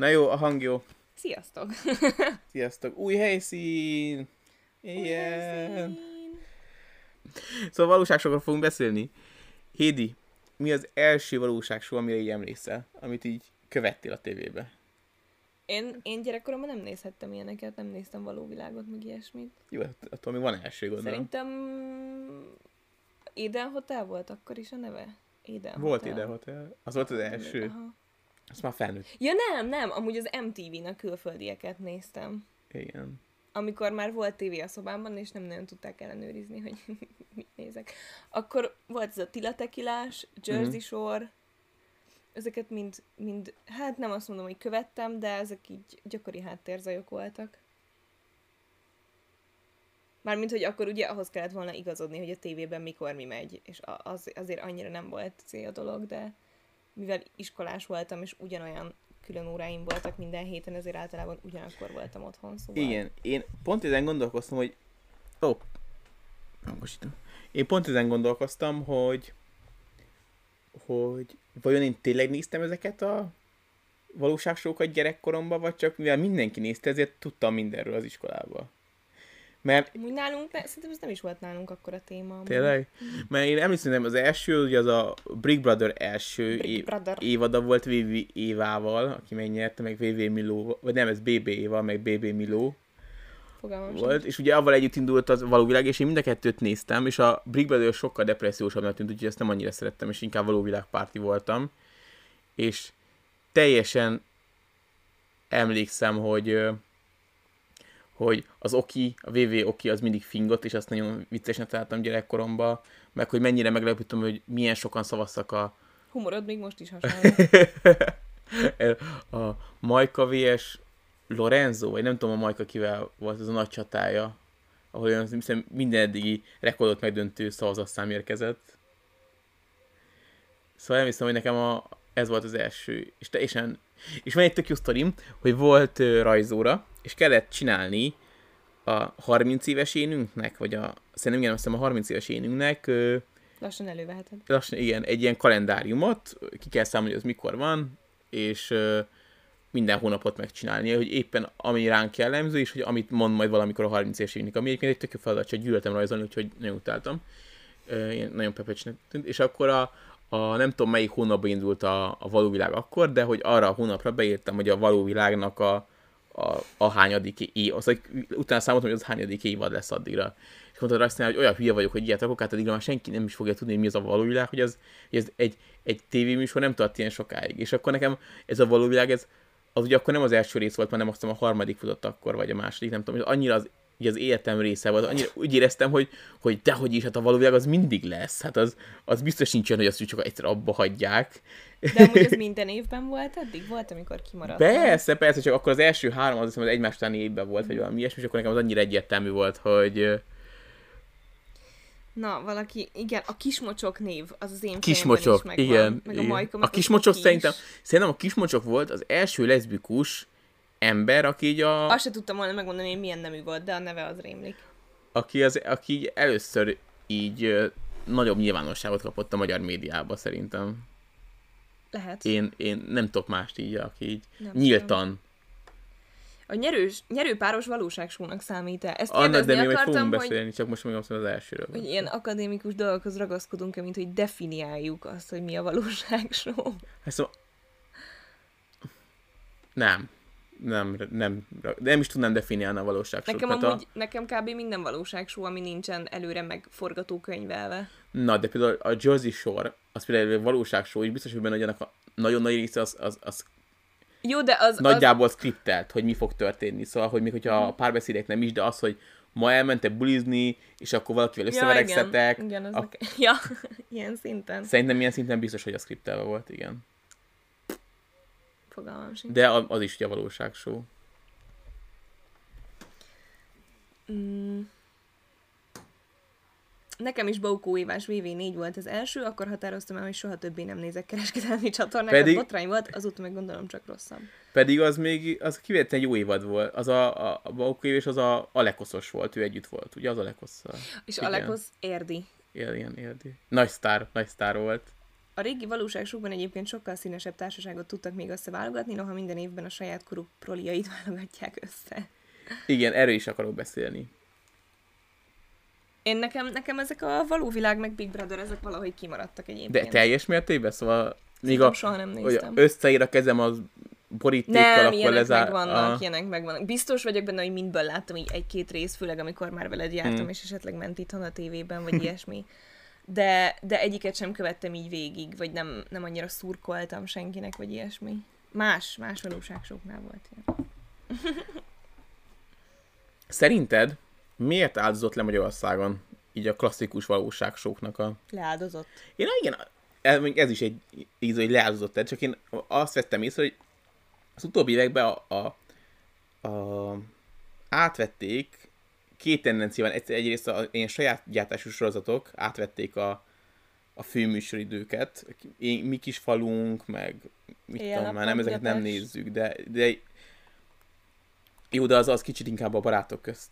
Na jó, a hang jó. Sziasztok! Sziasztok. Új helyszín! Igen. Szóval valóságsokról fogunk beszélni. Hédi, mi az első valóságsó, amire így emlékszel, amit így követtél a tévébe? Én, én gyerekkoromban nem nézhettem ilyeneket, nem néztem való világot, meg ilyesmit. Jó, hát attól még van első gondolom. Szerintem Eden Hotel volt akkor is a neve? Volt Hotel. ide hotel. Az volt az első. Aha. Az már felnőtt. Ja nem, nem, amúgy az MTV-n a külföldieket néztem. Igen. Amikor már volt tévé a szobámban, és nem nagyon tudták ellenőrizni, hogy mit nézek. Akkor volt ez a Tila Tekilás, Jersey Mhm. Shore, ezeket mind, mind, hát nem azt mondom, hogy követtem, de ezek így gyakori háttérzajok voltak. Mármint, hogy akkor ugye ahhoz kellett volna igazodni, hogy a tévében mikor mi megy, és az, azért annyira nem volt cél a dolog, de mivel iskolás voltam, és ugyanolyan külön óráim voltak minden héten, ezért általában ugyanakkor voltam otthon, szóval... Igen, én pont ezen gondolkoztam, hogy... Ó, hangosítom. Én pont ezen gondolkoztam, hogy hogy vajon én tényleg néztem ezeket a valóságsókat gyerekkoromban, vagy csak mivel mindenki nézte, ezért tudtam mindenről az iskolába. Mert Amúgy nálunk, ne, szerintem ez nem is volt nálunk akkor a téma. tényleg? Mert én emlékszem, az első, ugye az a Brick Brother első Brick év, Brother. évada volt VV Évával, aki megnyerte, meg VV Miló, vagy nem, ez BB Éva, meg BB Miló Fogalmam volt, sincs. és ugye avval együtt indult az való világ, és én mind a kettőt néztem, és a Brick Brother sokkal depressziósabbnak tűnt, úgyhogy ezt nem annyira szerettem, és inkább való világ párti voltam. És teljesen emlékszem, hogy hogy az Oki, a VV Oki az mindig fingott, és azt nagyon viccesnek találtam gyerekkoromban, meg hogy mennyire meglepődtem, hogy milyen sokan szavaztak a, Humorod még most is hasonló. a Majka vs. Lorenzo, vagy nem tudom a Majka kivel volt ez a nagy csatája, ahol olyan, hiszem minden eddigi rekordot megdöntő szavazatszám érkezett. Szóval emlékszem, hogy nekem a, ez volt az első, és teljesen, és van egy tök jó sztorim, hogy volt ö, rajzóra, és kellett csinálni a 30 éves énünknek, vagy a, szerintem igen, azt hiszem a 30 éves énünknek ö, Lassan előveheted. lassan, igen, egy ilyen kalendáriumot, ki kell számolni, hogy az mikor van, és ö, minden hónapot megcsinálni, hogy éppen ami ránk jellemző, és hogy amit mond majd valamikor a 30 éves évnek, ami egyébként egy tök jó feladat, csak gyűlöltem rajzolni, úgyhogy nagyon utáltam. Ö, ilyen nagyon pepecsnek tűnt, és akkor a, a nem tudom melyik hónapban indult a, a való világ akkor, de hogy arra a hónapra beírtam, hogy a való világnak a, a, a hányadik év, az, utána számoltam, hogy az hányadik évad lesz addigra. És mondtad rajta, hogy olyan hülye vagyok, hogy ilyet rakok, hát addigra már senki nem is fogja tudni, hogy mi az a való világ, hogy, az, hogy ez egy, egy tévéműsor nem tart ilyen sokáig. És akkor nekem ez a való világ, ez, az ugye akkor nem az első rész volt, hanem azt hiszem a harmadik futott akkor, vagy a második, nem tudom, hogy annyira az, így az életem része volt, annyira úgy éreztem, hogy, hogy dehogy is, hát a való világ az mindig lesz, hát az, az biztos nincsen, hogy azt csak egyszer abba hagyják. De amúgy ez minden évben volt eddig? Volt, amikor kimaradt? Persze, persze, csak akkor az első három az hiszem, az egymás utáni évben volt, vagy valami ilyesmi, és akkor nekem az annyira egyértelmű volt, hogy Na, valaki, igen, a kismocsok név, az az én kismocsok, is megvan. igen. Meg igen. a majka, a meg kismocsok Oki szerintem, szerintem a kismocsok volt az első leszbikus ember, aki így a, Azt se tudtam volna megmondani, hogy milyen nemű volt, de a neve az rémlik. aki, az, aki így először így nagyobb nyilvánosságot kapott a magyar médiába szerintem. Lehet. Én, én nem tudok mást így, aki így Nem nyíltan. A nyerős, nyerőpáros valóságsónak számít-e? Ezt Annak, de mi akartam, fogunk hogy, beszélni, csak most még azt mondom az elsőről. hogy ilyen akadémikus dolgokhoz ragaszkodunk-e, mint hogy definiáljuk azt, hogy mi a valóságsó. Hát szóval... Nem. Nem, nem, nem is tudnám definiálni a valóságsót. Nekem mert amúgy, nekem kb. minden valóságsó, ami nincsen előre meg forgatókönyvelve. Na, de például a Jersey Shore, az például egy valóságsó, és biztos, hogy benne, hogy annak a nagyon nagy része az, az, az Jó, de az... az... nagyjából skriptelt, hogy mi fog történni. Szóval, hogy még hogyha Mhm. a párbeszédek nem is, de az, hogy ma elmentek bulizni, és akkor valakivel ja, összeverekszetek. igen, igen, az a- neke... Ja, ilyen szinten. Szerintem ilyen szinten biztos, hogy a skriptelve volt, igen. Fogalmam sincs. De az is ugye a valóságsó. Mm. Nekem is Baukó Évás VV4 volt az első, akkor határoztam el, hogy soha többé nem nézek kereskedelmi csatornákat. Pedig-. Botrány volt, azóta meg gondolom csak rosszabb. Pedig az még, az kivétel jó évad volt. Az a, a, a Baukó és az a Alekoszos volt, ő együtt volt, ugye az Alekosszal. És Igen. Alekosz érdi. Ilyen érdi. Nagy sztár, nagy sztár volt. A régi valóságsokban egyébként sokkal színesebb társaságot tudtak még összeválogatni, noha minden évben a saját koruk proliait válogatják össze. Igen, erről is akarok beszélni. Én nekem, nekem ezek a való világ meg Big Brother, ezek valahogy kimaradtak egyébként. De teljes mértékben, szóval még a, soha nem néztem. összeír a kezem az borítékkal, Nem, akkor ilyenek lezár... megvannak, a... ilyenek megvannak. Biztos vagyok benne, hogy mindből láttam így egy-két rész, főleg amikor már veled jártam, Hmm. és esetleg ment itthon a tévében, vagy ilyesmi. De, de egyiket sem követtem így végig, vagy nem, nem annyira szurkoltam senkinek, vagy ilyesmi. Más, más valóságsoknál volt ilyen. Szerinted miért áldozott le Magyarországon így a klasszikus valóságsóknak a... Leáldozott. Én igen, ez, ez is egy íz, hogy leáldozott csak én azt vettem észre, hogy az utóbbi években a, a, a átvették két tendencia van. Egyszer- Egyrészt a ilyen saját gyártású sorozatok átvették a, a főműsoridőket. Én, mi kis falunk, meg mit Éjjel tudom már, nem ezeket nem nézzük, de, de jó, de az, az kicsit inkább a barátok közt.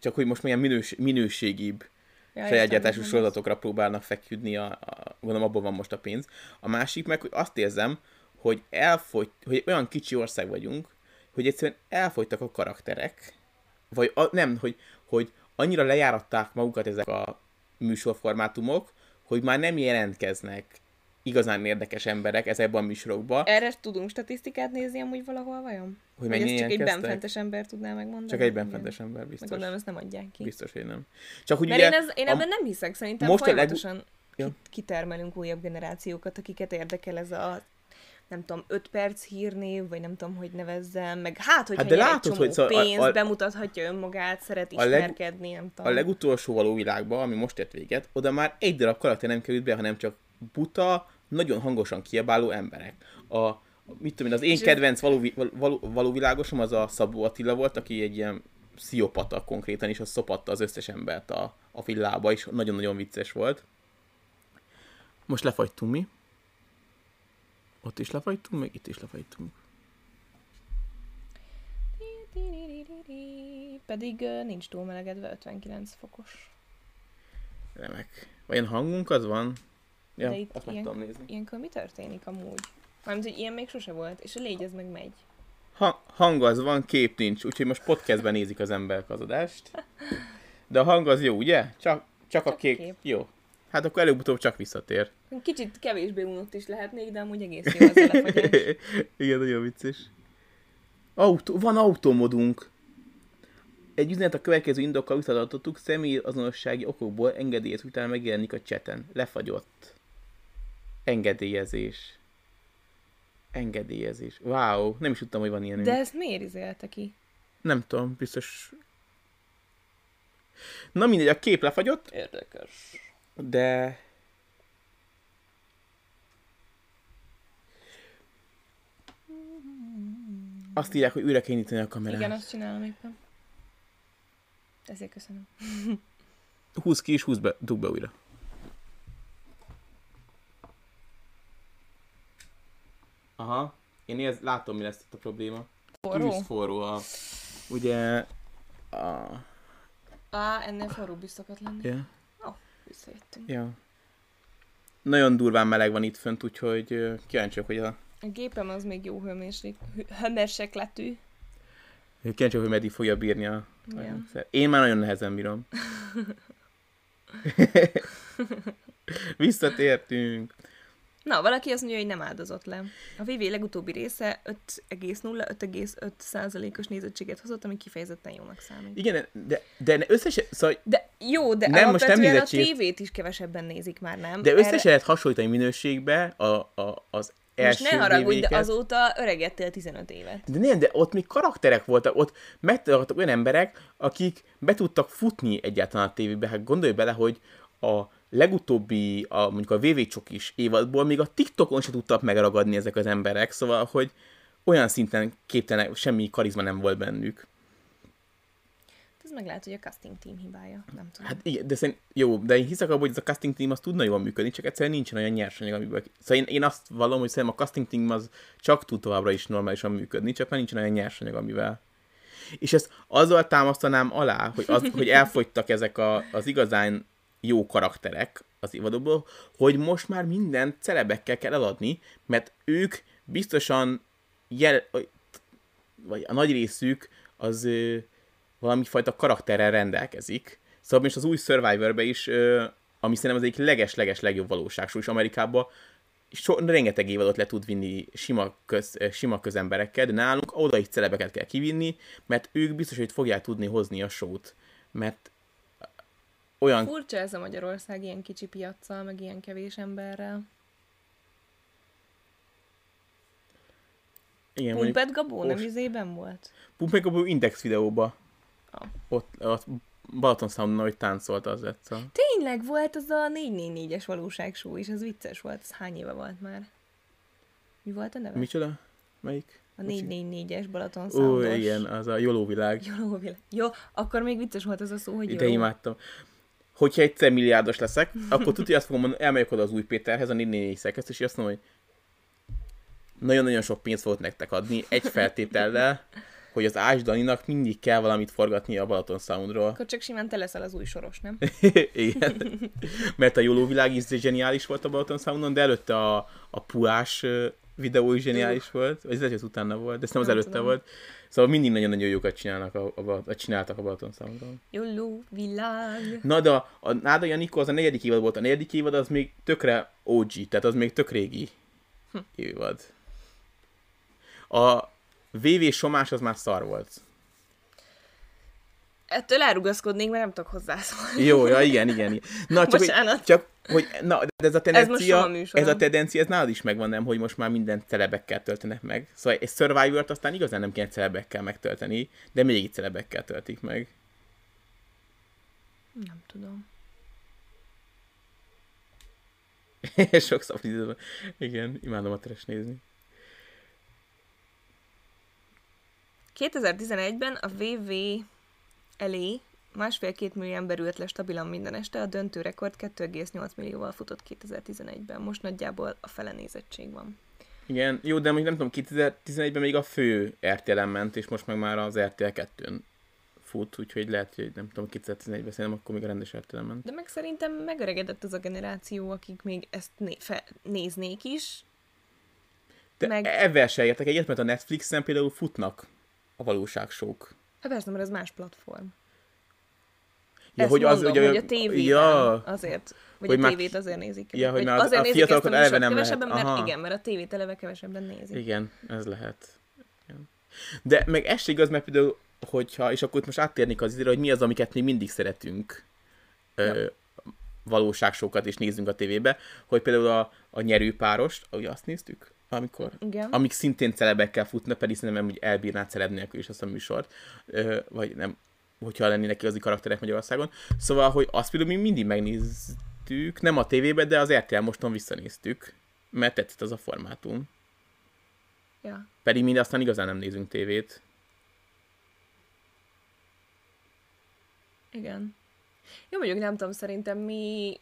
Csak hogy most milyen minős, minőségibb Ja, saját értem, gyártású mit sorozatokra próbálnak feküdni, a, a, gondolom abban van most a pénz. A másik meg, hogy azt érzem, hogy elfogy, hogy olyan kicsi ország vagyunk, hogy egyszerűen elfogytak a karakterek, vagy a, nem, hogy, hogy annyira lejáratták magukat ezek a műsorformátumok, hogy már nem jelentkeznek igazán érdekes emberek ezekben a műsorokba, Erre tudunk statisztikát nézni amúgy valahol vajon? hogy mennyi ezt csak egy benfentes ember tudná megmondani? Csak egy benfentes ember, Meg biztos. gondolom, ezt nem adják ki. Biztos, hogy nem. Csak hogy Mert ugye... én, ez, én a- ebben nem hiszek, szerintem most most a folyamatosan Ja. ki- kitermelünk újabb generációkat, akiket érdekel ez a nem tudom, 5 perc hírnév, vagy nem tudom, hogy nevezzem, meg hát, hogy Hát de egy látod, csomó hogy szóval a- pénzt, a- bemutathatja önmagát, szeret a leg- ismerkedni, nem tudom. A legutolsó való világban, ami most ért véget, oda már egy darab karakter nem került be, hanem csak buta, nagyon hangosan kiabáló emberek. A, mit tudom én, az én És kedvenc való, való, való világosom az a Szabó Attila volt, aki egy ilyen pszichopata konkrétan, és az szopatta az összes embert a, a villába, és nagyon-nagyon vicces volt. Most lefagytunk mi. Ott is lefagytunk, meg itt is lefagytunk. Pedig nincs túl melegedve, 59 fokos. Remek. Vajon hangunk az van? Ja, De itt azt meg ilyen- nézni. Ilyenkor mi történik amúgy? Mármint, hogy ilyen még sose volt, és a légy ez meg megy. Ha, hang az van, kép nincs, úgyhogy most podcastben nézik az emberek az adást. De a hang az jó, ugye? Csak, csak, a Csak kép. kép. Jó. Hát akkor előbb-utóbb csak visszatér. Kicsit kevésbé unott is lehetnék, de amúgy egész jó az. Igen, nagyon vicces. Autó, van autómodunk. Egy üzenet a következő indokkal visszaadottuk, személyi azonossági okokból engedélyez utána megjelenik a cseten. Lefagyott. Engedélyezés. Engedélyezés. Wow, nem is tudtam, hogy van ilyen. De ezt miért izélte ki? Nem tudom, biztos... Na mindegy, a kép lefagyott, Érdekes. De... Azt írják, hogy újra kell indítani a kamerát. Igen, azt csinálom éppen. Ezért köszönöm. Húz ki és húz be, dug be újra. Aha. Én érz, látom, mi lesz itt a probléma. Forró? Tűz forró a... Ugye... A... Á, ennél forróbb is szokott lenni. Ja. Visszajöttünk. Ja. Nagyon durván meleg van itt fönt, úgyhogy kíváncsiak, hogy a... A gépem az még jó hőmérsék, hő- hőmérsékletű. Kíváncsiak, hogy meddig fogja bírni a... a Igen. rendszer. Én már nagyon nehezen bírom. Visszatértünk. Na, valaki azt mondja, hogy nem áldozott le. A VV legutóbbi része 5,0-5,5 százalékos nézettséget hozott, ami kifejezetten jónak számít. Igen, de, de összesen, szóval, De jó, de Nem, most nem a tévét is kevesebben nézik már, nem? de összesen Erre- lehet hasonlítani minőségbe a, a, az első Most ne haragudj, de azóta öregettél 15 évet. De nem, de ott még karakterek voltak, ott megtaláltak olyan emberek, akik be tudtak futni egyáltalán a tévébe. Hát gondolj bele, hogy a legutóbbi, a, mondjuk a VV Csokis évadból még a TikTokon se tudtak megragadni ezek az emberek, szóval, hogy olyan szinten képtelenek, semmi karizma nem volt bennük. Ez meg lehet, hogy a casting team hibája. Nem tudom. Hát igen, de szerint, jó, de én hiszek abban, hogy ez a casting team az tudna jól működni, csak egyszerűen nincsen olyan nyersanyag, amiből... Szóval én, én azt vallom, hogy szerintem a casting team az csak tud továbbra is normálisan működni, csak már nincsen olyan nyersanyag, amivel... És ezt azzal támasztanám alá, hogy, az, hogy elfogytak ezek a, az igazán jó karakterek az évadokból, hogy most már minden celebekkel kell eladni, mert ők biztosan jel, vagy a nagy részük az ö, valami fajta karakterrel rendelkezik. Szóval most az új Survivor-be is, ö, ami szerintem az egyik leges-leges legjobb valóságsó is Amerikában, so, rengeteg évadot le tud vinni sima, köz, sima közemberekkel, de nálunk oda is celebeket kell kivinni, mert ők biztos, hogy fogják tudni hozni a sót. Mert olyan... Furcsa ez a Magyarország ilyen kicsi piaccal, meg ilyen kevés emberrel. Igen, Pumpet Gabó nem izében volt? Pumpet Gabó Index videóba. Ah. Ott, ott Balaton Soundon, hogy táncolt az egyszer. Tényleg volt az a 444-es valóságshow is, az vicces volt. Ez hány éve volt már? Mi volt a neve? Micsoda? Melyik? A 444-es Balaton Ó, Soundos. igen, az a Joló világ. Joló világ. Jó, akkor még vicces volt az a szó, hogy Ide imádtam. Hogyha egyszer milliárdos leszek, akkor tudja, azt fogom mondani, elmegyek oda az új Péterhez, a 444 szerkesztő, és azt mondom, hogy nagyon-nagyon sok pénzt volt nektek adni, egy feltétellel, hogy az Ás Daninak mindig kell valamit forgatni a Balaton Soundról. Akkor csak simán te leszel az új soros, nem? Igen. Mert a Joló világ is zseniális volt a Balaton Soundon, de előtte a, a Puás videó is zseniális volt, vagy ez lehet, utána volt, de ez nem az előtte tudom. volt. Szóval mindig nagyon-nagyon jókat csinálnak a, a, a, csináltak a Balaton Soundon. Joló világ. Na de a, a Náda Janikó az a negyedik évad volt. A negyedik évad az még tökre OG, tehát az még tök régi Hm. évad. A VV Somás az már szar volt. Ettől elrugaszkodnék, mert nem tudok hozzászólni. Jó, ja, igen, igen. igen. Na, csak, hogy, Bocsánat. csak hogy, na, de ez a tendencia, műsorom. ez a tendencia, ez nálad is megvan, nem, hogy most már minden celebekkel töltenek meg. Szóval egy Survivor-t aztán igazán nem kell celebekkel megtölteni, de még így celebekkel töltik meg. Nem tudom. Sok szapidőben. Igen, imádom a trash nézni. 2011-ben a VV elé másfél-két millió ember ült le stabilan minden este, a döntő rekord 2,8 millióval futott 2011-ben. Most nagyjából a fele nézettség van. Igen, jó, de még nem tudom, 2011-ben még a fő RTL-en ment, és most meg már az RTL 2-n fut, úgyhogy lehet, hogy nem tudom, 2011-ben szerintem akkor még a rendes RTL-en ment. De meg szerintem megöregedett az a generáció, akik még ezt né- fe- néznék is. De Meg- meg... ebben se értek egyet, mert a Netflixen például futnak a valóságsók. Hát persze, mert ez más platform. Ja, Ezt mondom, hogy, a tévében Ja, azért, vagy Hogy a már- tévét azért nézik. Ja, hogy Vagy már az- azért a nézik fiatalokat eleve nem lehet. kevesebben, mert Aha. igen, mert a tévét eleve kevesebben nézik. igen, ez lehet. Igen. De meg ez igaz, mert például, hogyha, és akkor itt most áttérnék az izére, hogy mi az, amiket mi mindig szeretünk ö, valóságsókat és nézzünk a tévébe, hogy például a, a nyerőpárost, ugye azt néztük? Amikor? Igen. amik szintén celebekkel futnak, pedig szerintem hogy elbírná celeb nélkül is azt a műsort, ö, vagy nem, hogyha lennének igazi karakterek Magyarországon. Szóval, hogy azt például mi mindig megnéztük, nem a tévében, de az RTL moston visszanéztük, mert tetszett az a formátum. Ja. Pedig mi aztán igazán nem nézünk tévét. Igen. Jó, mondjuk nem tudom, szerintem mi...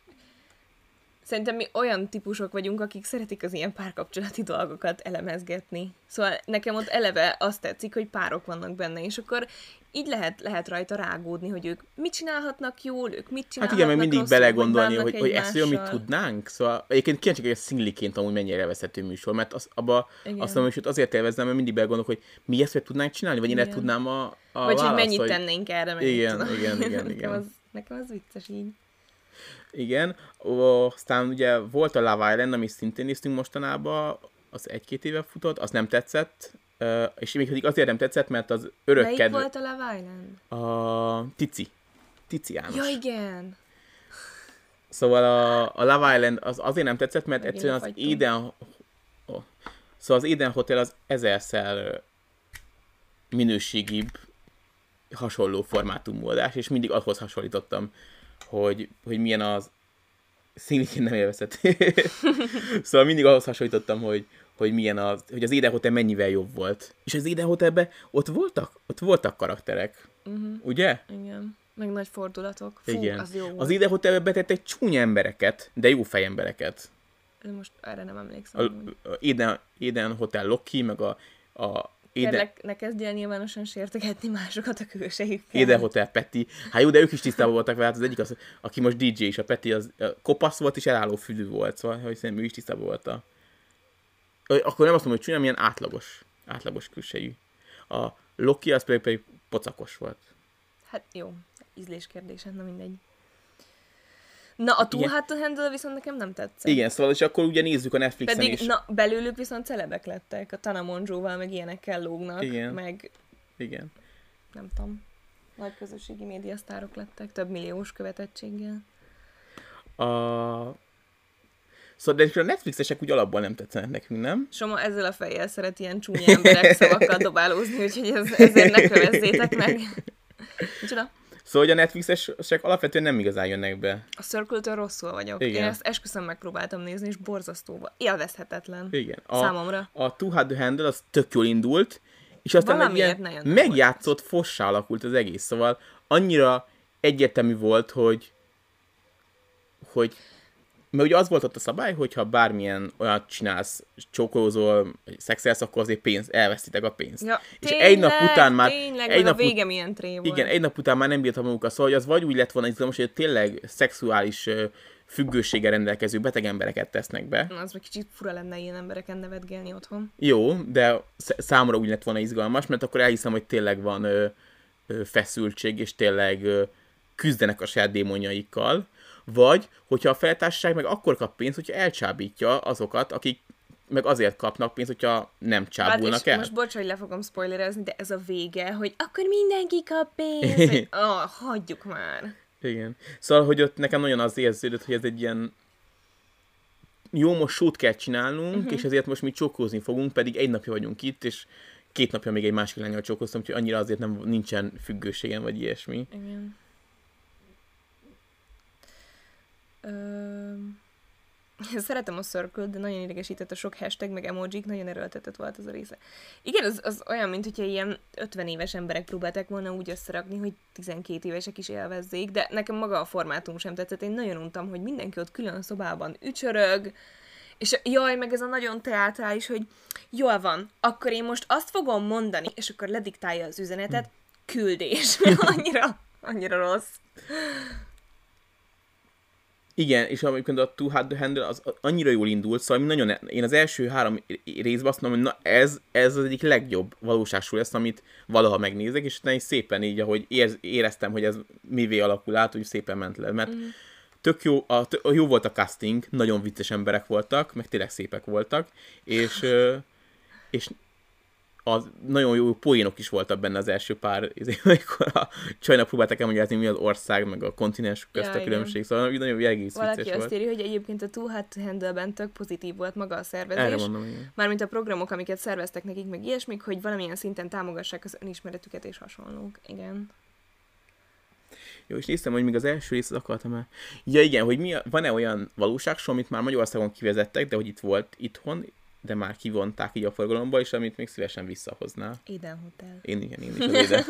Szerintem mi olyan típusok vagyunk, akik szeretik az ilyen párkapcsolati dolgokat elemezgetni. Szóval nekem ott eleve azt tetszik, hogy párok vannak benne, és akkor így lehet, lehet rajta rágódni, hogy ők mit csinálhatnak jól, ők mit Hát csinálhatnak igen, mert mindig rosszul, belegondolni, bánnak hogy, hogy ezt olyan mit tudnánk. Szóval egyébként kíváncsi, hogy a szingliként amúgy mennyire élvezhető műsor, mert az, abba Igen. azt a műsort azért élvezem, mert mindig belegondolok, hogy mi ezt meg tudnánk csinálni, vagy én el Igen. tudnám a, a Vagy hogy választ, mennyit tennénk erre, meg mit Igen, tudom. igen, igen, nekem, igen. Az, nekem az vicces így. Igen, aztán ugye volt a Love Island, amit szintén néztünk mostanában, az egy-két éve futott, az nem tetszett, és még pedig azért nem tetszett, mert az örök Melyik kedve... volt a Love Island? A Tici. Tici János. Ja, igen. Szóval a, a Love Island az azért nem tetszett, mert Megint egyszerűen az. Eden... Oh. Szóval az Eden Hotel az ezerszer minőségibb hasonló formátumú oldás, és mindig ahhoz hasonlítottam, hogy, hogy milyen az színként nem élvezhető. szóval mindig ahhoz hasonlítottam, hogy, hogy milyen az, hogy az Eden Hotel mennyivel jobb volt. És az Eden Hotelben ott voltak, ott voltak karakterek, Uh-huh. ugye? Igen. Meg nagy fordulatok. Fú, Igen. az jó volt. Az Eden Hotelbe betettek csúnya embereket, de jó fejembereket. Most erre nem emlékszem. A, a Eden, Eden Hotel Loki, meg a, a Éde, Kérlek, ne kezdj el nyilvánosan sértegetni másokat a külsejükkel. Éde Hotel Peti. Hát jó, de ők is tisztában voltak vele, hát az egyik az, aki most DJ is, a Peti az kopasz volt és elálló fülű volt, szóval hogy szerintem ő is tisztában volt a... Akkor nem azt mondom, hogy csúnya, milyen átlagos, átlagos külsejű. A Loki az pedig, pedig pocakos volt. Hát jó, ízlés kérdése, na mindegy. Na, a Too. Hot to Handle viszont nekem nem tetszett. Igen, szóval és akkor ugye nézzük a Netflixen Pedig, is. na, belőlük viszont celebek lettek. A Tana Monjóval, meg ilyenekkel lógnak. Igen. Meg, Igen. nem tudom, nagy közösségi médiasztárok lettek, több milliós követettséggel. A... Szóval de a Netflixesek úgy alapból nem tetszenek nekünk, nem? Soma ezzel a fejjel szeret ilyen csúnya emberek szavakkal dobálózni, úgyhogy ez, ezért ne kövezzétek meg. Micsoda? Szóval hogy a Netflixesek alapvetően nem igazán jönnek be. A Circle-től rosszul vagyok. Igen. Én ezt esküszöm megpróbáltam nézni, és borzasztó. Élvezhetetlen. Igen. A, Számomra. A Too Hard to Handle az tök jól indult, és aztán meg Valamiért ne ilyen megjátszott fossá alakult az egész. Szóval annyira egyértelmű volt, hogy hogy mert ugye az volt ott a szabály, hogyha bármilyen olyat csinálsz, csókolózol, szexelsz, akkor azért pénz, elvesztitek a pénzt. Ja, és egy nap után már... Tényleg, egy nap a vége milyen tré volt. Igen, egy nap után már nem bírtam magukat, szóval hogy az vagy úgy lett volna izgalmas, hogy tényleg szexuális ö, függőséggel rendelkező beteg embereket tesznek be. Na, az meg kicsit fura lenne ilyen embereken nevetgélni otthon. Jó, de sz- számomra úgy lett volna izgalmas, mert akkor elhiszem, hogy tényleg van ö, ö, feszültség, és tényleg ö, küzdenek a saját démonjaikkal, vagy hogyha a feltársaság meg akkor kap pénzt, hogyha elcsábítja azokat, akik meg azért kapnak pénzt, hogyha nem csábulnak Hát és el. most bocs, hogy le fogom spoilerezni, de ez a vége, hogy akkor mindenki kap pénzt. hogy, oh, hagyjuk már. Igen. Szóval, hogy ott nekem nagyon az érződött, hogy ez egy ilyen jó, most sót kell csinálnunk, uh-huh. és ezért most mi csókózni fogunk, pedig egy napja vagyunk itt, és két napja még egy másik lányal csókoztam, úgyhogy annyira azért nem, nincsen függőségem, vagy ilyesmi. Igen. Ö... Szeretem a circle de nagyon idegesített a sok hashtag, meg emojik, nagyon erőltetett volt az a része. Igen, az, az olyan, mint hogyha ilyen 50 éves emberek próbálták volna úgy összerakni, hogy 12 évesek is élvezzék, de nekem maga a formátum sem tetszett. Én nagyon untam, hogy mindenki ott külön szobában ücsörög, és jaj, meg ez a nagyon teátrális, hogy jól van, akkor én most azt fogom mondani, és akkor lediktálja az üzenetet, küldés. annyira, annyira rossz. Igen, és amikor a Too Hard to Handle az annyira jól indult, szóval nagyon, én az első három részben azt mondom, hogy na ez, ez az egyik legjobb valóságsú lesz, amit valaha megnézek, és utána is szépen így, ahogy érz, éreztem, hogy ez mivé alakul át, úgy szépen ment le, mert mm. tök jó, a, tök, jó volt a casting, nagyon vicces emberek voltak, meg tényleg szépek voltak, és, és az nagyon jó poénok is voltak benne az első pár, izé, amikor a csajnak próbálták elmagyarázni, mi az ország, meg a kontinens közt Ja, a igen. különbség, szóval nagyon egész Valaki vicces azt írja, hogy egyébként a Too Hot to Handle-ben tök pozitív volt maga a szervezés. Erre mondom, igen. Mármint a programok, amiket szerveztek nekik, meg ilyesmik, hogy valamilyen szinten támogassák az önismeretüket és hasonlók. Igen. Jó, és néztem, hogy még az első részt akartam el. Ja igen, hogy mi a, van-e olyan valóságsó, amit már Magyarországon kivezettek, de hogy itt volt itthon, de már kivonták így a forgalomba, és amit még szívesen visszahoznál. Eden Hotel. Én igen, én is az Éde,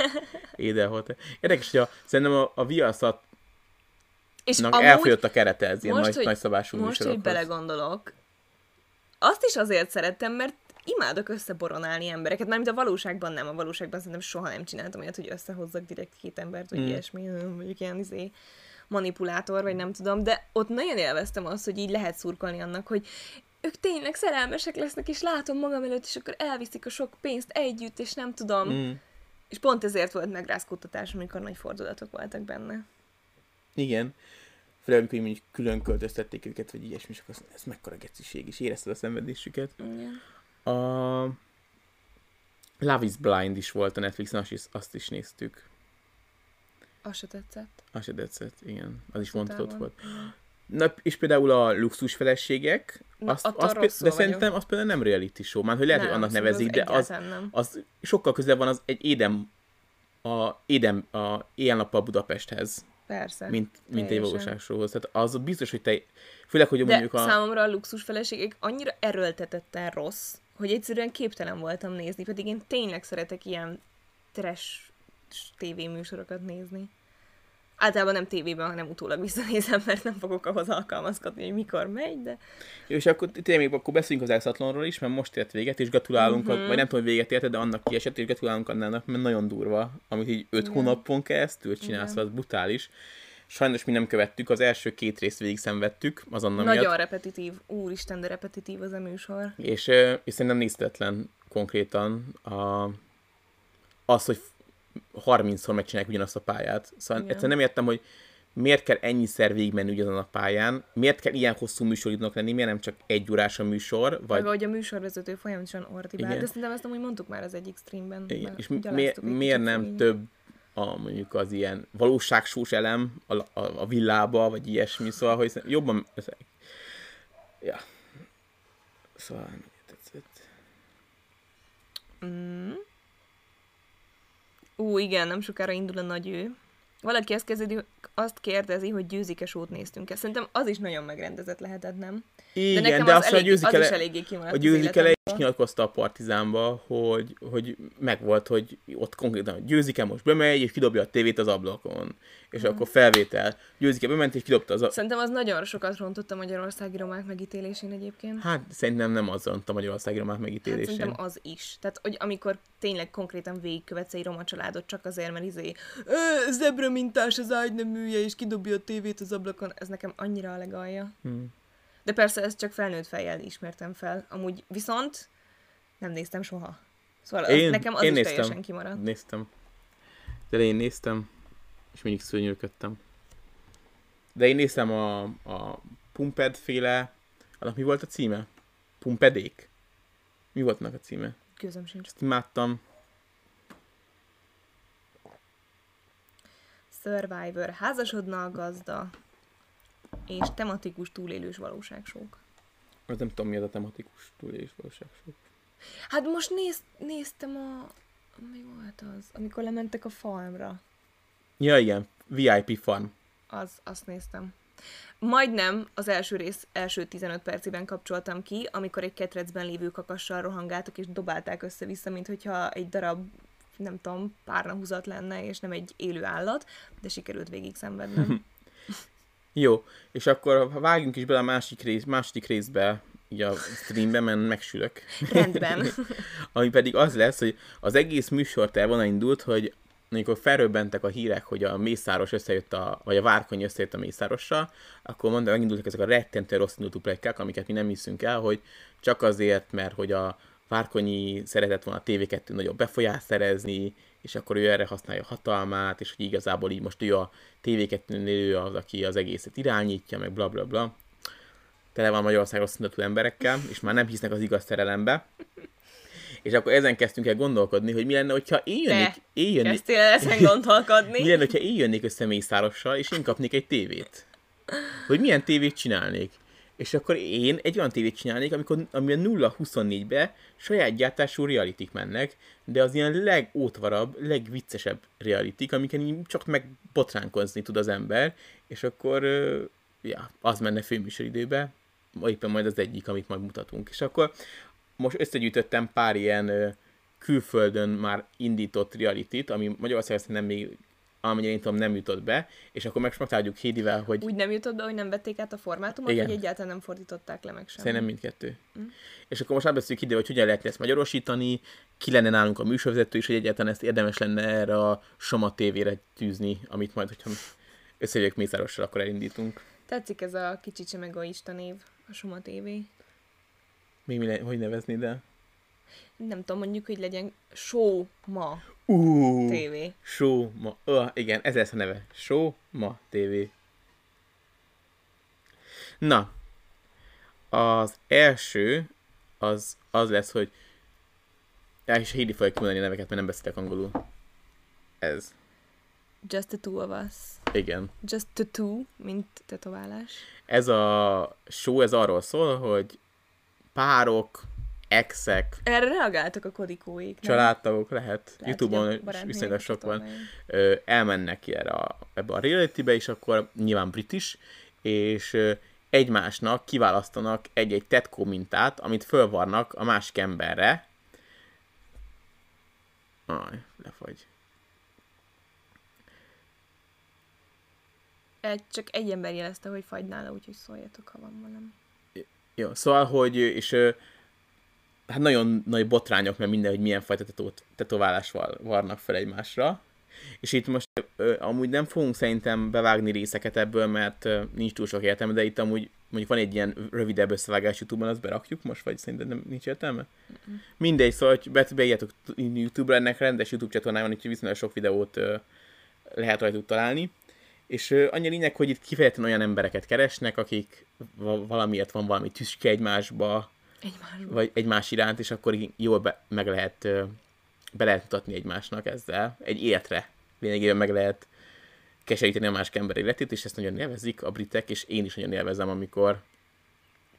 Éde Hotel. Érdekes, hogy a, szerintem a, a Viaszatnak És elfogyott a kerete ez ilyen most, nagy, hogy- nagyszabású most, hogy belegondolok, azt is azért szerettem, mert imádok összeboronálni embereket, mármint a valóságban nem, a valóságban szerintem soha nem csináltam olyat, hogy összehozzak direkt két embert, vagy Mm. mm. ilyesmi, mondjuk ilyen izé, manipulátor, vagy nem tudom, de ott nagyon élveztem azt, hogy így lehet szurkolni annak, hogy ők tényleg szerelmesek lesznek, és látom magam előtt, és akkor elviszik a sok pénzt együtt, és nem tudom. Mm. És pont ezért volt megrázkódtatás, amikor nagy fordulatok voltak benne. Igen. Főleg, amikor mondjuk külön költöztették őket, vagy ilyesmi, és akkor ez mekkora geciség, és érezted a szenvedésüket. Igen. A Love is Blind is volt a Netflixen, azt is, azt is néztük. Az se tetszett. Az se tetszett, igen. Az is vontatott volt. volt. Na, és például a luxus feleségek, Na, azt, azt, de szerintem az például nem reality show, már hogy lehet, hogy annak nevezik, de az, nem. az sokkal közelebb van az egy édem, a édem, a éjjel-nappal Budapesthez, Persze. mint, mint egy teljesen. valóságshowhoz. Tehát az biztos, hogy te, főleg, hogy De mondjuk a... számomra a luxus feleségek annyira erőltetetten rossz, hogy egyszerűen képtelen voltam nézni, pedig én tényleg szeretek ilyen trash tévéműsorokat nézni. Általában nem tévében, hanem utólag visszanézem, mert nem fogok ahhoz alkalmazkodni, hogy mikor megy, de... Jó, és akkor tényleg akkor beszéljünk az Exatlonról is, mert most ért véget, és gratulálunk, Mhm. uh-huh. vagy nem tudom, hogy véget érte, de annak kiesett, és gratulálunk annának, mert nagyon durva, amit így öt Igen. hónapon keresztül csinálsz, Igen. az brutális. Sajnos mi nem követtük, az első két részt végig szenvedtük, azonnal Nagyon miatt, repetitív. Úristen, de repetitív az a műsor. és, és szerintem néztetlen konkrétan a, az, hogy 30-szor megcsinálják ugyanazt a pályát. Szóval Igen. egyszerűen nem értem, hogy miért kell ennyiszer végigmenni ugyanazon a pályán, miért kell ilyen hosszú műsoridnak lenni, miért nem csak egy órás a műsor, Vagy vagy a műsorvezető folyamatosan ordibál, Igen. de szerintem ezt amúgy mondtuk már az egyik streamben. Igen, és mi- miért, nem szegény. több a, mondjuk az ilyen valóságsús elem a, a, a villába, vagy ilyesmi, szóval, hogy jobban... Ja. Szóval. Mm. Ú, igen, nem sokára indul a nagy ő. Valaki ezt, kezdődik, azt kérdezi, hogy győzike sót néztünk-e. Szerintem az is nagyon megrendezett lehetett, nem? Igen, de nekem de az, azt, elég, hogy győzik az is eléggé kimaradt a az győzik ele is nyilatkozta a Partizánba, hogy, hogy megvolt, hogy ott konkrétan győzike most bemegy, és kidobja a tévét az ablakon. És Mhm. akkor felvétel. Győzike bement, és kidobta az a... Szerintem az nagyon sokat rontott a magyarországi romák megítélésén egyébként. Hát szerintem nem az a Magyarországi romák Hát megítélésén. szerintem az is. Tehát, hogy amikor tényleg konkrétan végigkövetsz egy roma családot csak azért, mert izé, "Ö, zebra mintás az ágyneműje, és kidobja a tévét az ablakon, ez nekem annyira a legalja. Hmm. De persze ezt csak felnőtt fejjel ismertem fel. Amúgy viszont nem néztem soha. Szóval az, Én- nekem az én is néztem. teljesen kimaradt. Néztem. De én néztem, és mindig szörnyűködtem. De én néztem a, a Pumped féle, annak mi volt a címe? Pumpedék? Mi volt annak a címe? Közöm sincs. Ezt imádtam. Survivor, házasodna a gazda, és tematikus túlélős valóságsók. Az nem tudom, mi az a tematikus túlélés valóság. Hát most néz, néztem a... Mi volt az? Amikor lementek a farmra. Ja, igen. VIP farm. Az, azt néztem. Majdnem az első rész első 15 percében kapcsoltam ki, amikor egy ketrecben lévő kakassal rohangáltak és dobálták össze-vissza, mint hogyha egy darab, nem tudom, párnahúzat lenne, és nem egy élő állat, de sikerült végig szenvednem. Jó, és akkor ha vágjunk is bele a másik rész, második részbe, így a streambe, mert megsülök. Rendben. Ami pedig az lesz, hogy az egész műsorterv onnan indult, hogy amikor felröbbentek a hírek, hogy a Mészáros összejött a, vagy a Várkony összejött a Mészárossal, akkor mondta, megindultak ezek a rettentő rossz indulatú plegykák, amiket mi nem hiszünk el, hogy csak azért, mert hogy a Várkonyi szeretett volna a TV2 nagyobb befolyást szerezni, és akkor ő erre használja a hatalmát, és hogy igazából így most ő a TV2-nél ő az, aki az egészet irányítja, meg bla bla bla. Tele van Magyarország rossz indulatú emberekkel, és már nem hisznek az igaz szerelembe. És akkor ezen kezdtünk el gondolkodni, hogy mi lenne, hogyha én jönnék, Te én jönnék, Kezdtél el ezen gondolkodni? mi lenne, hogyha én jönnék össze Mészárossal, és én kapnék egy tévét? Hogy milyen tévét csinálnék? És akkor én egy olyan tévét csinálnék, amikor, ami a 0-24-be saját gyártású realitik mennek, de az ilyen legótvarabb, legviccesebb realitik, amiken csak megbotránkozni tud az ember, és akkor ja, az menne főműsoridőbe, éppen majd az egyik, amit majd mutatunk. És akkor most összegyűjtöttem pár ilyen külföldön már indított realitit, ami Magyarországon szerintem még amennyire én tudom, nem jutott be, és akkor meg megtárgyuk Hédivel, hogy Úgy nem jutott be, hogy nem vették át a formátumot, Igen. hogy egyáltalán nem fordították le meg sem. Szerintem mindkettő. Mm. És akkor most árbeszéljük ide, hogy hogyan lehetne ezt magyarosítani, ki lenne nálunk a műsorvezető, és hogy egyáltalán ezt érdemes lenne erre a Soma tévére tűzni, amit majd, hogyha összejövök Mészárossal, akkor elindítunk. Tetszik ez a kicsit sem egoista név, a Soma TV. Még mi le, hogy nevezni, de... Nem tudom, mondjuk, hogy legyen Show Ma Uh, TV. Show ma... Uh, igen, ez lesz a neve. Show ma TV. Na, az első az, az lesz, hogy Ja, és Hédi fogja kimondani a neveket, mert nem beszélek angolul. Ez. Just the two of us. Igen. Just the two, mint tetoválás. Ez a show, ez arról szól, hogy párok, exek, Erre reagáltak a kodikóik. nem? családtagok lehet, Lehet, Youtube-on viszonylag sok van, ö, elmennek ki erre a, ebbe a reality-be, és akkor nyilván brit is, és ö, egymásnak kiválasztanak egy-egy tetkó mintát, amit fölvarnak a másik emberre. Aj, lefagy. Csak egy ember jelezte, hogy fagy nála, úgyhogy szóljatok, ha van valami. Jó, szóval, hogy, és hát nagyon nagy botrányok, mert minden, hogy milyen fajta tetót, tetoválás var, varnak fel egymásra. És itt most ö, amúgy nem fogunk szerintem bevágni részeket ebből, mert ö, nincs túl sok értelme, de itt amúgy mondjuk van egy ilyen rövidebb összevágás YouTube-on, azt berakjuk most, vagy szerintem nem, nincs értelme? Mm-mm. Mindegy, szóval, hogy be, beírjátok YouTube-ra, ennek rendes YouTube csatornája van, úgyhogy viszonylag sok videót ö, lehet rajtuk találni. És ö, annyi lényeg, hogy itt kifejezetten olyan embereket keresnek, akik va- valamiért van valami tüske egymásba, Egymásban. vagy egymás iránt, és akkor jól be, meg lehet, be lehet mutatni egymásnak ezzel. Egy életre lényegében meg lehet keseríteni a másik ember életét, és ezt nagyon élvezik a britek, és én is nagyon élvezem, amikor...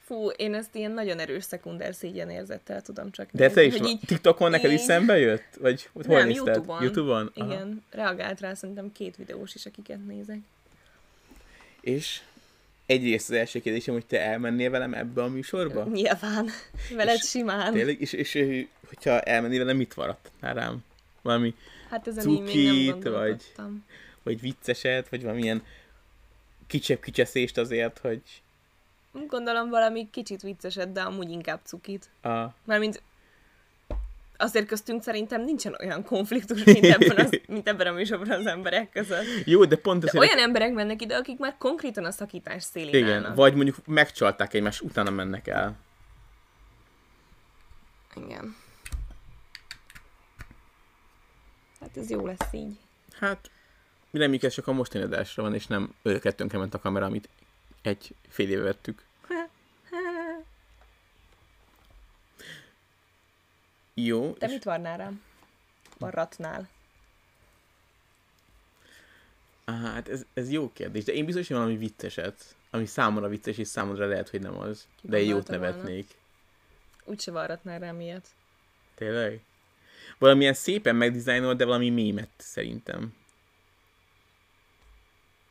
Fú, én ezt ilyen nagyon erős szekunder szégyen érzettel tudom csak De te is hogy így, TikTokon neked is így- szembe jött? Vagy hogy hol Nem, nézted? YouTube-on. YouTube-on? Aha. igen, reagált rá szerintem két videós is, akiket nézek. És egyrészt az első kérdésem, hogy te elmennél velem ebbe a műsorba? Nyilván. Veled És simán. Tényleg? És, és, és hogyha elmennél velem, mit varadtál rám? Valami, Hát ezen Cukit, gondolkodtam. vagy vicceset, vagy valamilyen kicsebb kicseszést azért, hogy Gondolom valami kicsit vicceset, de amúgy inkább cukit. a... Mármint azért köztünk szerintem nincsen olyan konfliktus, mint ebben, az, mint ebben a műsorban az emberek között. Jó, de pont De azért... olyan emberek mennek ide, akik már konkrétan a szakítás szélén Igen, állnak. vagy mondjuk megcsalták egymást, utána mennek el. Igen. Hát ez jó lesz így. Hát, reméljük ez csak a mostani adásra van, és nem őket tönkrement a kamera, amit egy fél éve vettük. Jó, Te és mit varnál rám? Varratnál. Á, hát ez, ez jó kérdés, de én biztos, hogy valami vicceset, ami számomra vicces, és számodra lehet, hogy nem az, Ki de jót gondolta volna? nevetnék. Úgyse varratnál rám ilyet. Tényleg? Valamilyen szépen megdizájnolt, de valami mémet szerintem.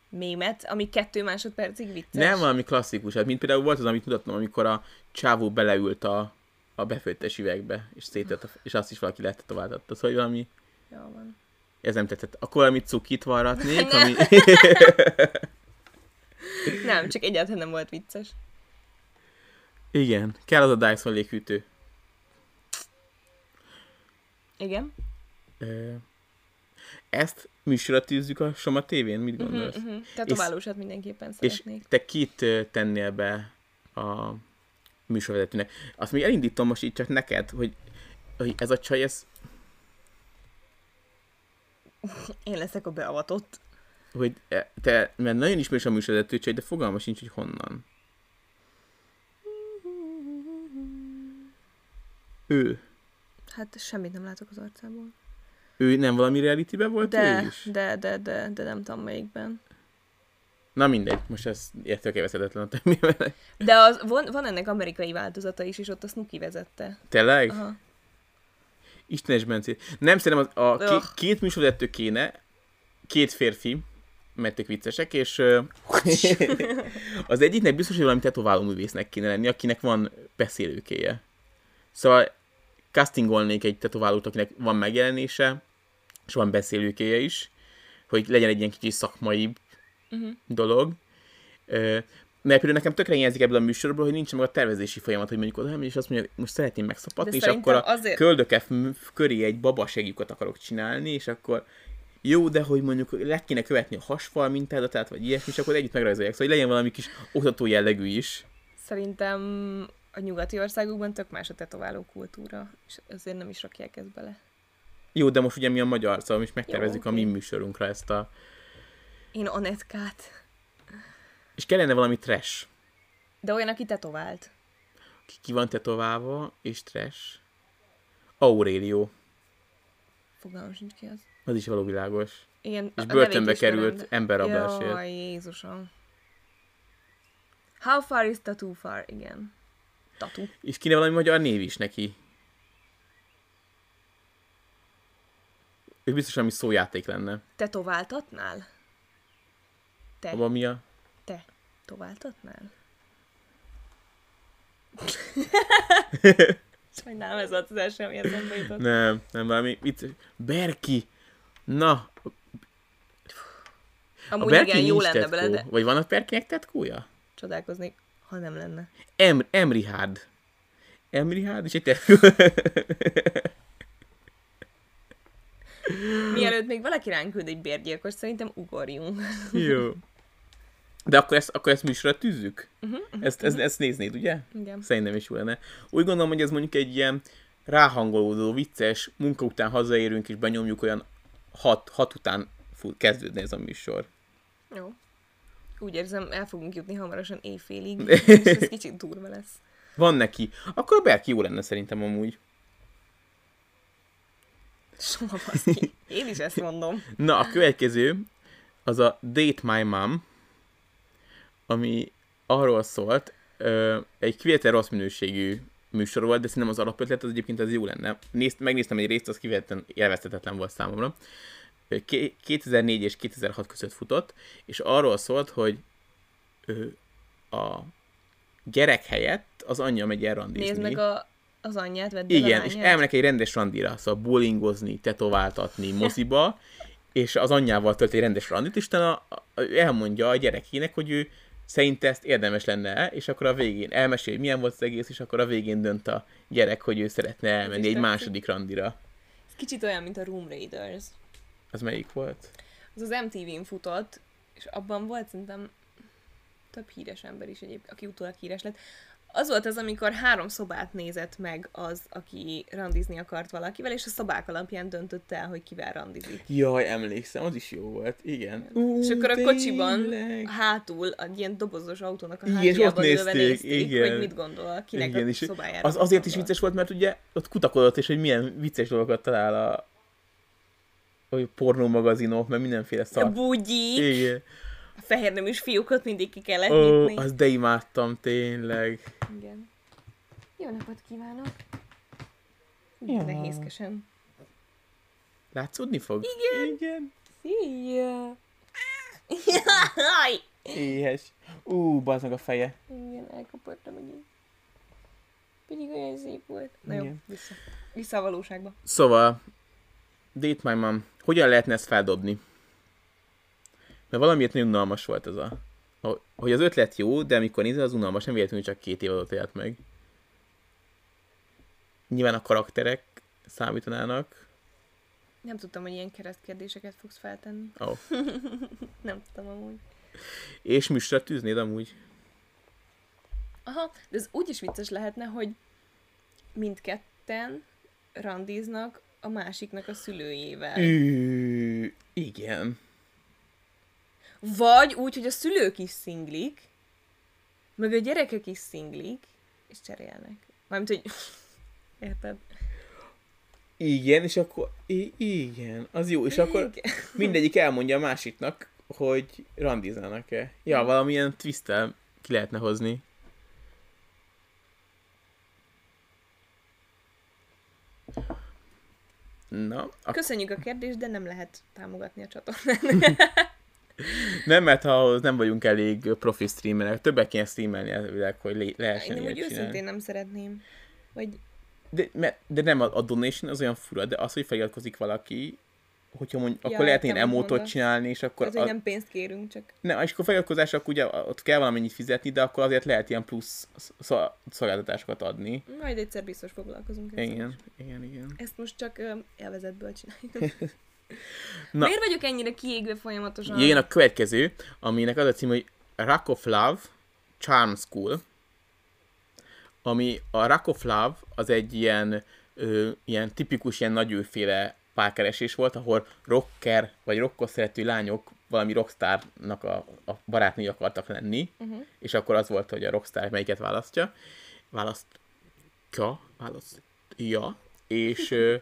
Mémet, ami kettő másodpercig vicces. Nem valami klasszikus, hát mint például volt az, amit mutattam, amikor a csávó beleült a, a befőttes üvegbe, és szétett, a, és azt is valaki letetováltatta. Szóval hogy valami, Jó van. ez nem tetszett. Akkor valami cukit varratnék, ami... Nem, csak egyáltalán nem volt vicces. Igen, kell az a Dyson léghűtő. Igen. Ezt műsorra tűzzük a Soma tévén? Mit gondolsz? Uh-huh, uh-huh. Mindenképpen És szeretnék. te kit tennél be a műsorvezetőnek? Azt még elindítom most így csak neked, hogy, hogy ez a csaj, ez, Én leszek a beavatott. hogy e, te, mert nagyon ismerős a műsorvezető csaj, de fogalma sincs, hogy honnan. Ő. Hát semmit nem látok az arcából. Ő nem valami reality volt ő De, is? de, de, de, de nem tudom melyikben. Na mindegy, most ez értelkevethetetlen a többi. De az, van, van ennek amerikai változata is, és ott a Snooki vezette. Tényleg? Aha. Istenes Bencét. Nem szerintem az, a Ugh. két, két műsorvezető kéne, két férfi, mert ők viccesek, és az egyiknek biztos, hogy valami tetováló művésznek kéne lenni, akinek van beszélőkéje. Szóval castingolnék egy tetoválót, akinek van megjelenése, és van beszélőkéje is, hogy legyen egy ilyen kicsi szakmai Uh-huh. dolog. Mert például nekem tökre hiányzik ebből a műsorból, hogy nincs meg a tervezési folyamat, hogy mondjuk oda és azt mondja, hogy most szeretném megszapatni, és akkor a azért- köldökef köré egy babasegjukat akarok csinálni, és akkor jó, de hogy mondjuk le kéne követni a hasfal mintádatát, vagy ilyesmi, és akkor együtt megrajzolják. Szóval hogy legyen valami kis oktató jellegű is. Szerintem a nyugati országokban tök más a tetováló kultúra, és ezért nem is rakják ezt bele. Jó, de most ugye mi a magyar, szóval is megtervezzük Jó, a mi műsorunkra ezt a... Én Anetkát. És kellene valami trash. De olyan, aki tetovált. Ki- Ki van tetoválva, és trash. Aurelio. Fogalmam sincs ki az. Az is való világos. Igen, És börtönbe került de- emberrablásért. Jaj, Jézusom. How far is tattoo far? Igen. Tatu. És kéne valami magyar név is neki. Ő biztos valami szójáték lenne. Tetováltatnál? Te. Abban mi a... Te. Továltatnál? Sajnálom, ez volt az első, ami eszembe jutott. Nem, nem valami vicces. Berki! Na! Amúgy Berki igen, jó lenne tetkó. bele, de Vagy van a Berkinek tetkója? csodálkoznék, ha nem lenne. Em, Emrihárd. Emrihárd és egy tetkó. Mielőtt még valaki ránk küld egy bérgyilkos, szerintem ugorjunk. Jó. De akkor ezt, akkor ezt műsorra tűzzük? Uh-huh, Ezt, ezt, ezt néznéd, ugye? Igen. Szerintem is jó lenne. Úgy gondolom, hogy ez mondjuk egy ilyen ráhangolódó, vicces, munka után hazaérünk és benyomjuk olyan hat, hat után fut, kezdődne ez a műsor. Jó. Úgy érzem, el fogunk jutni hamarosan éjfélig, és ez kicsit durva lesz. Van neki. Akkor a Berki jó lenne szerintem amúgy. Soha baszki. Én is ezt mondom. Na, a következő az a Date My Mom, ami arról szólt, ö, egy kivétel rossz minőségű műsor volt, de szerintem az alapötlet az egyébként az jó lenne. Nézd, megnéztem egy részt, az kivételen élvezhetetlen volt számomra. Ö, ké- 2004 és 2006 között futott, és arról szólt, hogy ö, a gyerek helyett az anyja megy el randizni. Nézd meg a, az anyját, vedd Igen, és lányát. elmennek egy rendes randira, szóval bowlingozni, tetováltatni, moziba, és az anyjával tölt egy rendes randit, és a- a- elmondja a gyerekének, hogy ő szerint ezt érdemes lenne, és akkor a végén elmesél, hogy milyen volt az egész, és akkor a végén dönt a gyerek, hogy ő szeretne elmenni egy második randira. Ez kicsit olyan, mint a Room Raiders. Az melyik volt? Az az MTV-n futott, és abban volt szerintem több híres ember is egyébként, aki utólag híres lett. Az volt az, amikor három szobát nézett meg az, aki randizni akart valakivel, és a szobák alapján döntött el, hogy kivel randizik. Jaj, emlékszem, az is jó volt, igen. És akkor a kocsiban tényleg. hátul, egy ilyen dobozos autónak a Igen, hátuljában ülve nézték, nézték, igen. hogy mit gondol, kinek Igen, a szobájára. az azért is vicces volt, mert ugye ott kutakodott, és hogy milyen vicces dolgokat talál a hogy pornó magazinok, meg mindenféle A szar. bugyi, Igen. A fehér nem is fiúkat mindig ki kellett Ó, nyitni. az de imádtam tényleg. Igen. Jó napot kívánok! Ja. Ja. Nehézkesen. Látszódni fog? Igen. Igen. Szia! Jaj! Éhes. Ú, bazd meg a feje. Igen, elkapartam megint. Pedig olyan szép volt. Na jó, Igen. vissza. Vissza a valóságba. Szóval, Date My Mom. Hogyan lehetne ezt feldobni? Mert valamiért nagyon unalmas volt ez a... Hogy az ötlet jó, de amikor nézel, az unalmas, nem véletlenül csak két év alatt élt meg. Nyilván a karakterek számítanának. Nem tudtam, hogy ilyen keresztkérdéseket fogsz feltenni. Oh. Nem tudtam amúgy. És műsora tűznéd amúgy. Aha, de ez úgy is vicces lehetne, hogy mindketten randiznak a másiknak a szülőjével. Ű, igen. Vagy úgy, hogy a szülők is szinglik, meg a gyerekek is szinglik, és cserélnek. Mármint, hogy... Érted? Igen, és akkor... I- igen, az jó. És akkor Igen. mindegyik elmondja a másiknak, hogy randiznának-e. Ja, valamilyen twisttel ki lehetne hozni. Na, a... Köszönjük a kérdést, de nem lehet támogatni a csatornát. nem, mert ha ahhoz nem vagyunk elég profi streamerek, többek kéne streamelni elvileg, hogy le- lehessen Én úgy őszintén nem szeretném. Vagy De, mert, de nem, a, a donation az olyan fura, de az, hogy feliratkozik valaki, hogyha mondjuk, Ja, akkor lehet amit emótot mondasz. csinálni, és akkor... az, hogy nem pénzt kérünk, csak Nem, és akkor feliratkozás, akkor ugye ott kell valamennyit fizetni, de akkor azért lehet ilyen plusz szol- szolgáltatásokat adni. majd egyszer biztos foglalkozunk ezzel. Igen, igen, igen. Ezt most csak ö, élvezetből csináljuk. Na. Miért vagyok ennyire kiégve folyamatosan? Jön a következő, aminek az a cím, hogy Rock of Love Charm School, ami a Rock of Love az egy ilyen, ö, ilyen tipikus, ilyen nagyőféle párkeresés volt, ahol rocker vagy rockos szerető lányok valami rockstarnak a, a barátnői akartak lenni, uh-huh. és akkor az volt, hogy a rockstar melyiket választja. Választja, választja, és ö,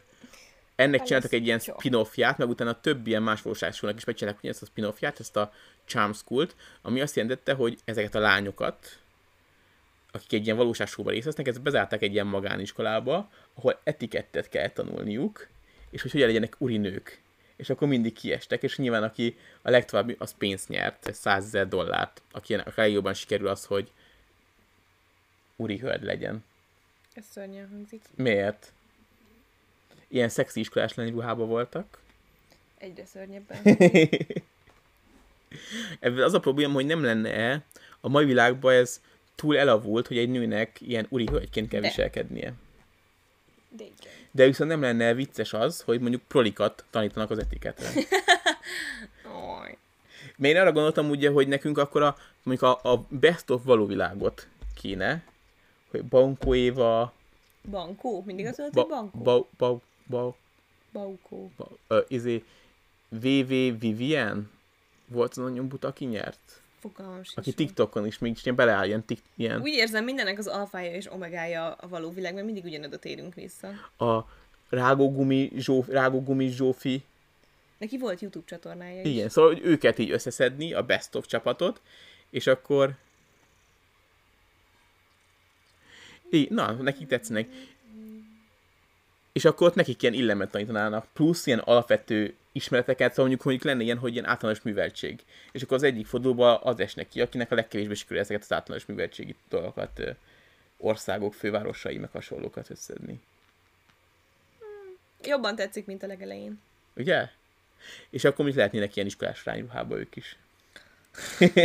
ennek csináltak egy ilyen spin-offját, meg utána több ilyen más valóságosnak is megcsinálták ezt a spin-offját, ezt a Charm School-t, ami azt jelentette, hogy ezeket a lányokat, akik egy ilyen valóságsóban részt vesznek, ezt bezárták egy ilyen magániskolába, ahol etikettet kell tanulniuk, és hogy hogyan legyenek urinők. És akkor mindig kiestek, és nyilván aki a legtovább, az pénzt nyert, 100 ezer dollárt. Aki a legjobban sikerül az, hogy uri hölgy legyen. Ez szörnyen hangzik. Miért? Ilyen szexi iskolás lány ruhában voltak. Egyre szörnyebben. Ebből az a probléma, hogy nem lenne a mai világban ez túl elavult, hogy egy nőnek ilyen uri hölgyként kell De. viselkednie. De igen. De viszont nem lenne vicces az, hogy mondjuk prolikat tanítanak az etiketre. Mert én arra gondoltam ugye, hogy nekünk akkor a, mondjuk a, a best of való világot kéne, hogy Bankó Éva, Bankó? Mindig az volt, ba, hogy bankó? ba, ba, ba, Baukó. ba, ö, izé, VV Vivian volt az nagyon buta, aki nyert. Fogalmam sincs. Aki TikTokon is még ilyen beleáll, ilyen, tik, ilyen Úgy érzem, mindennek az alfája és omegája a való világ, mert mindig ugyanoda térünk vissza. a rágógumi, Zsóf, rágógumi Zsófi, Neki volt YouTube csatornája is. igen, szóval hogy őket így összeszedni, a best of csapatot, és akkor így, na, nekik tetszenek. És akkor ott nekik ilyen illemet tanítanának, plusz ilyen alapvető ismereteket, szóval mondjuk, mondjuk lenne ilyen, hogy ilyen általános műveltség. És akkor az egyik fordulóban az esnek ki, akinek a legkevésbé sikerül ezeket az általános műveltségi dolgokat országok, fővárosai, meg hasonlókat összedni. Jobban tetszik, mint a legelején. Ugye? És akkor mit lehetnének ilyen iskolás rányruhába ők is.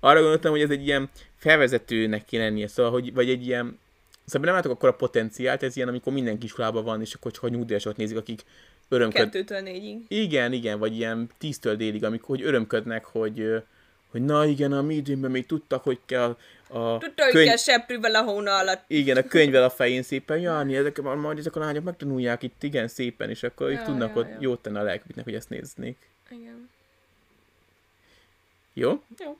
Arra gondoltam, hogy ez egy ilyen felvezetőnek kéne lennie, szóval, hogy, vagy egy ilyen, szóval nem látok akkor a potenciált, ez ilyen, amikor mindenki iskolában van, és akkor csak a nyugdíjasokat nézik, akik örömköd... Kettőtől négyig. Igen, igen, vagy ilyen tíztől délig, amikor hogy örömködnek, hogy, hogy na igen, a mi időnkben még tudtak, hogy kell a Tudta, hogy könyv- kell seprűvel a hóna alatt. igen, a könyvvel a fején szépen, Jani, ezek, majd ezek a lányok megtanulják itt igen szépen, és akkor Ja, tudnak ja, ott ja. jót tenni a lelküknek, hogy ezt néznék. Igen. Jó? Jó.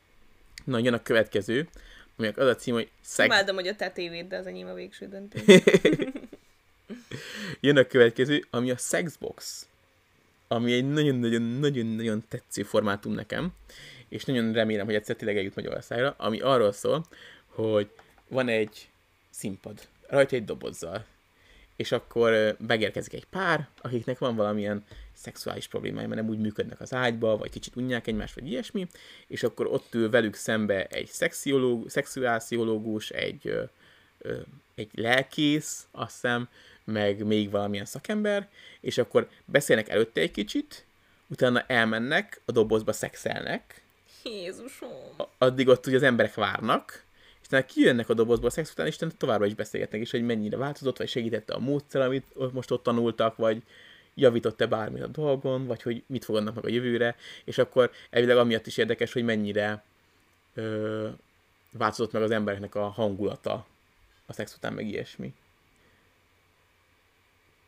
Na, jön a következő, aminek az a cím, hogy Sex... Imádom, hogy a te tévéd, de az enyém a végső döntés. Jön a következő, ami a Sexbox. Ami egy nagyon-nagyon-nagyon-nagyon tetsző formátum nekem, és nagyon remélem, hogy egyszer tényleg eljut Magyarországra, ami arról szól, hogy van egy színpad, rajta egy dobozzal, és akkor megérkezik egy pár, akiknek van valamilyen szexuális problémája, mert nem úgy működnek az ágyba, vagy kicsit unják egymást, vagy ilyesmi, és akkor ott ül velük szembe egy szexuálsziológus, egy, ö, ö, egy lelkész, azt hiszem, meg még valamilyen szakember, és akkor beszélnek előtte egy kicsit, utána elmennek, a dobozba szexelnek, Jézusom. addig ott ugye az emberek várnak, és utána kijönnek a dobozból a szex után, és továbbra is beszélgetnek, és hogy mennyire változott, vagy segítette a módszer, amit most ott tanultak, vagy javított-e bármit a dolgon, vagy hogy mit fogadnak meg a jövőre, és akkor elvileg amiatt is érdekes, hogy mennyire ö, változott meg az embereknek a hangulata a szex után, meg ilyesmi.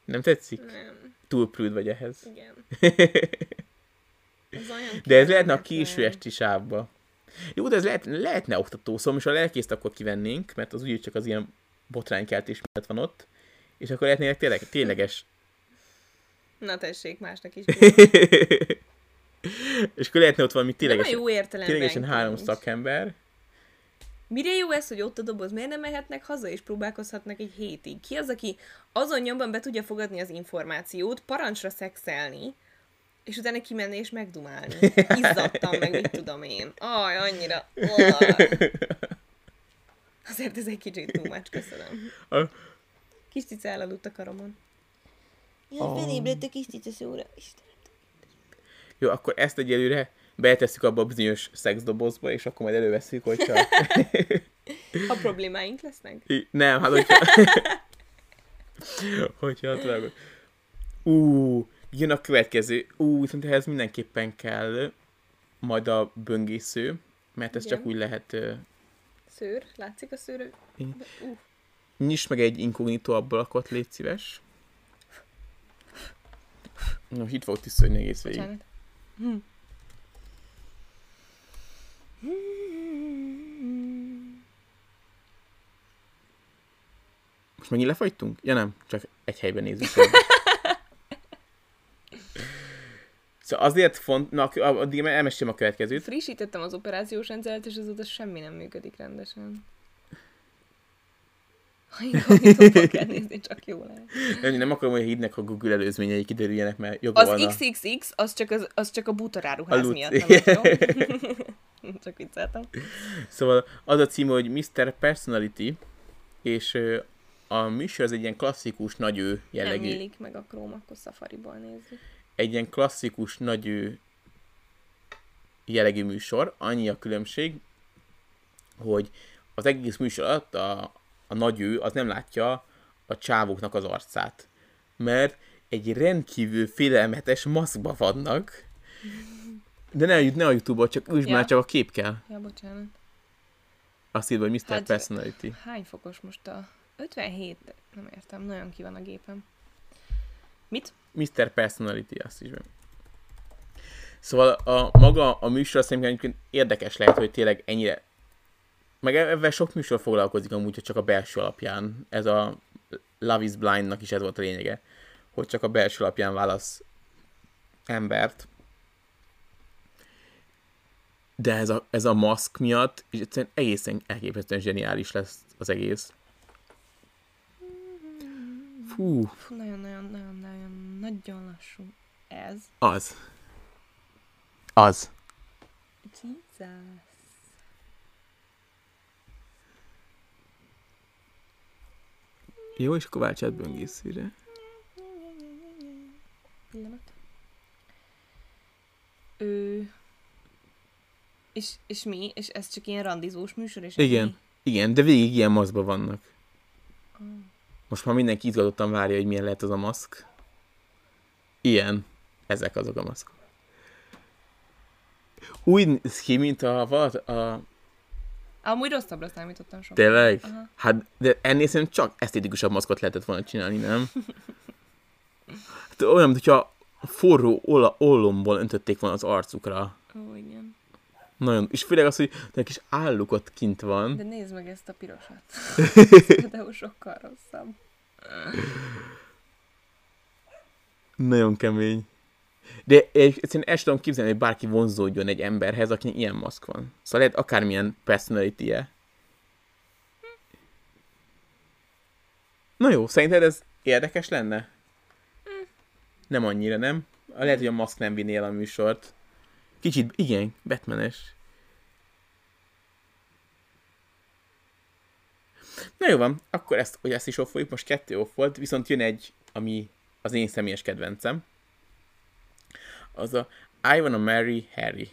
Nem tetszik? Nem. Túl prűd vagy ehhez. Igen. Ez De ez lehetne a késő esti sávba. Jó, de ez lehet, lehetne oktató, szóval most a lelkészt akkor kivennénk, mert az úgyis csak az ilyen botránykeltés miatt van ott, és akkor lehetnének tényleg, tényleges. Na tessék, másnak is. és akkor lehetne ott valami De nem a tényleges, jó ténylegesen három szakember. Mire jó ez, hogy ott a doboz? Miért nem mehetnek haza és próbálkozhatnak egy hétig? Ki az, aki azon nyomban be tudja fogadni az információt, parancsra szexelni, és utána kimenni és megdumálni. Izzadtam meg, mit tudom én. Aj, annyira. Aj. Azért ez egy kicsit much, köszönöm. Kis cica elaludt a karomon. Ja, Ah. felébredt a kis cica szóra. Istenem. Jó, akkor ezt egyelőre betesszük abba a bizonyos szexdobozba, és akkor majd előveszünk, hogyha... Ha problémáink lesznek? I- Nem, hát hogyha... hogyha tudod. Ú, jön a következő. Ú, viszont ehhez mindenképpen kell majd a böngésző, mert ez Igen. csak úgy lehet... ö, Szőr? Látszik a szőr? Uh, Nyisd meg egy inkognitó ablakot, légy szíves. No, itt fog tisztulni egész végig. bocsánat. Most megint lefagytunk? Ja nem, csak egy helyben nézzük. szóval azért font... Na, addig elmesélem a következőt. Frissítettem az operációs rendszert, és azóta semmi nem működik rendesen. Ha inkognitóba kell nézni, csak jó lehet. Nem, nem akarom, hogy hídnek a Google előzményei kiderüljenek, mert joga Az van a... XXX, az csak, az, az csak a butaráruház A miatt, nem jó? Csak vicceltem. Szóval az a cím, hogy Mr. Personality, és a műsor az egy ilyen klasszikus, nagyő Nem jellegű, nyílik meg a króm, akkor Safari-ból nézzük. egy ilyen klasszikus, nagyő jellegű műsor, annyi a különbség, hogy az egész műsor alatt a, a nagy ő az nem látja a csávóknak az arcát. Mert egy rendkívül félelmetes maszkba vannak, de ne, ne a Youtube-ot, csak úgy Ja. már csak a kép kell. Ja, bocsánat. Azt írva, hogy Mr. Hát- Personality. Hány fokos most a... 57? Nem értem, nagyon ki van a gépem. Mit? Mr. Personality, azt is be. Szóval a, maga a műsor szerintem érdekes lehet, hogy tényleg ennyire meg ebben sok műsor foglalkozik amúgy, hogy csak a belső alapján. Ez a Love is Blindnak is ez volt a lényege, hogy csak a belső alapján válasz embert. De ez a, ez a maszk miatt, és egyszerűen egészen elképesztően zseniális lesz az egész. Fú, Fú, nagyon-nagyon-nagyon-nagyon nagyon lassú. Ez. az. Az. Jesus. Jó, és akkor váltsát böngészőre. Pillanat. Ő... És, és mi? És ez csak ilyen randizós műsor? És Igen. ennyi? Igen, de végig ilyen maszkban vannak. Ah. Most már mindenki izgatottan várja, hogy milyen lehet az a maszk. Ilyen. Ezek azok a maszkok. Úgy néz ki, mint a, vala- a Amúgy rosszabbra számítottam sokkal. tényleg? Aha. Hát, de ennél szerintem csak esztétikusabb maszkot lehetett volna csinálni, nem? Hát olyan, mintha forró ola, ollomból öntötték volna az arcukra. Ó, igen. Nagyon, és főleg az, hogy egy kis álluk ott kint van. De nézd meg ezt a pirosat. Például sokkal rosszabb. Nagyon kemény. De egy- egyszerűen el tudom képzelni, hogy bárki vonzódjon egy emberhez, akinek ilyen maszk van. Szóval lehet akármilyen personality -e. Na jó, szerinted ez érdekes lenne? Nem annyira, nem? Lehet, hogy a maszk nem vinné el a műsort. Kicsit, igen, Batmanes. Na jó van, akkor ezt, hogy ezt is off most kettő off volt, viszont jön egy, ami az én személyes kedvencem. Az a I wanna marry Harry.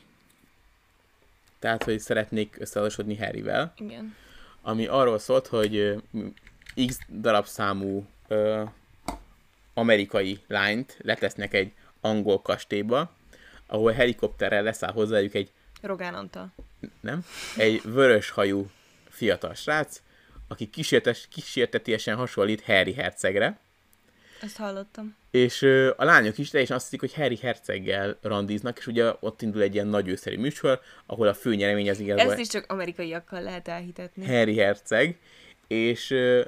Tehát, hogy szeretnék összeházasodni Harryvel, Igen. ami arról szólt, hogy X darab számú ö, amerikai lányt letesznek egy angol kastélyba, ahol helikopterrel leszáll hozzájuk egy Rogán Antal. nem? Egy vörös hajú fiatal srác, aki kísértes, kísértetiesen hasonlít Harry hercegre, Ezt hallottam. és ö, a lányok is teljesen azt hiszik, hogy Harry herceggel randiznak, és ugye ott indul egy ilyen nagy őszeri műsor, ahol a fő nyeremény az igazából Ezt is csak amerikaiakkal lehet elhitetni. Harry herceg, és ö,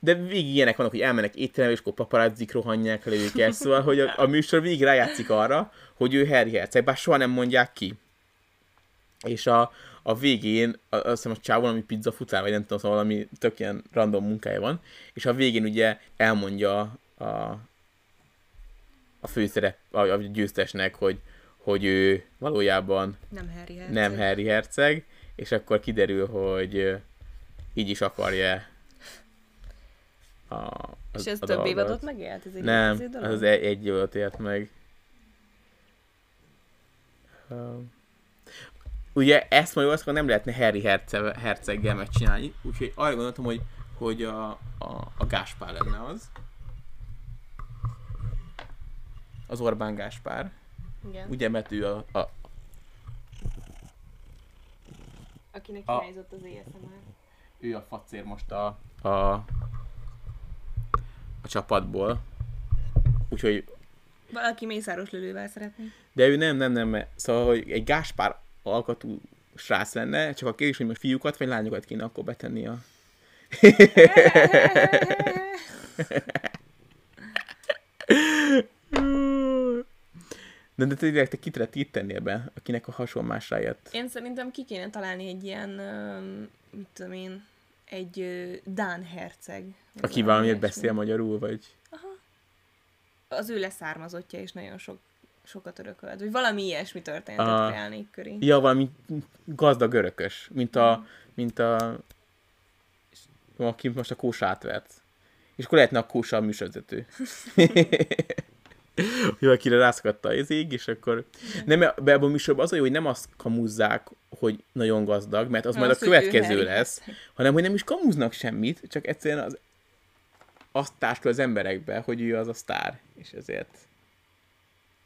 de végig ilyenek vannak, hogy elmennek étterembe, és akkor paparazzik rohanják le őket, szóval, hogy a, a műsor végig rájátszik arra, hogy ő Harry herceg, bár soha nem mondják ki. És a, a végén, azt hiszem a csávon, ami pizza futár, vagy nem tudom, szóval valami tök ilyen random munkája van, és a végén ugye elmondja a, a főszerep, a, a győztesnek, hogy, hogy ő valójában Nem Harry Herceg. nem Harry herceg, és akkor kiderül, hogy így is akarja a, az, És ez a több dolgot. évadot megélt? Ez egy Nem, dolog? az egy, egy évadot élt meg. Um, ugye ezt majd azt nem lehetne Harry herce, herceggel megcsinálni, úgyhogy arra gondoltam, hogy, hogy a, a, a Gáspár lenne az. Az Orbán Gáspár. Igen. Ugye, mert ő a, a, Akinek A- hiányzott az ASMR. ő a facér most a, a, a csapatból. Úgyhogy, Valaki mészáros lölővel szeretné. de ő nem, nem, nem, mert- szóval, hogy egy Gáspár alkatú srác lenne, csak a kérdés, hogy most fiúkat vagy lányokat kéne akkor betenni a... De, de tényleg te kit, tennél be, akinek a hasonlásra jött? Én szerintem ki kéne találni egy ilyen, öm, mit tudom én, egy ö, Dán herceg. Aki valami valamiért beszél magyarul, vagy... Az ő leszármazottja, és nagyon sok, sokat örökölt. Vagy valami ilyesmi történetet Aha. kreálnék köré. Ja, valami gazdag örökös, mint a, mint a, aki most a kósa átvert. És akkor lehetne a kósa a műsorvezető. hogy valakire rászakadta az ég, és akkor... Nem, be a műsorban az a jó, hogy nem azt kamuzzák, hogy nagyon gazdag, mert az majd a Az, következő lesz, hanem hogy nem is kamuznak semmit, csak egyszerűen az azt társul az emberekbe, hogy ő az a sztár, és ezért.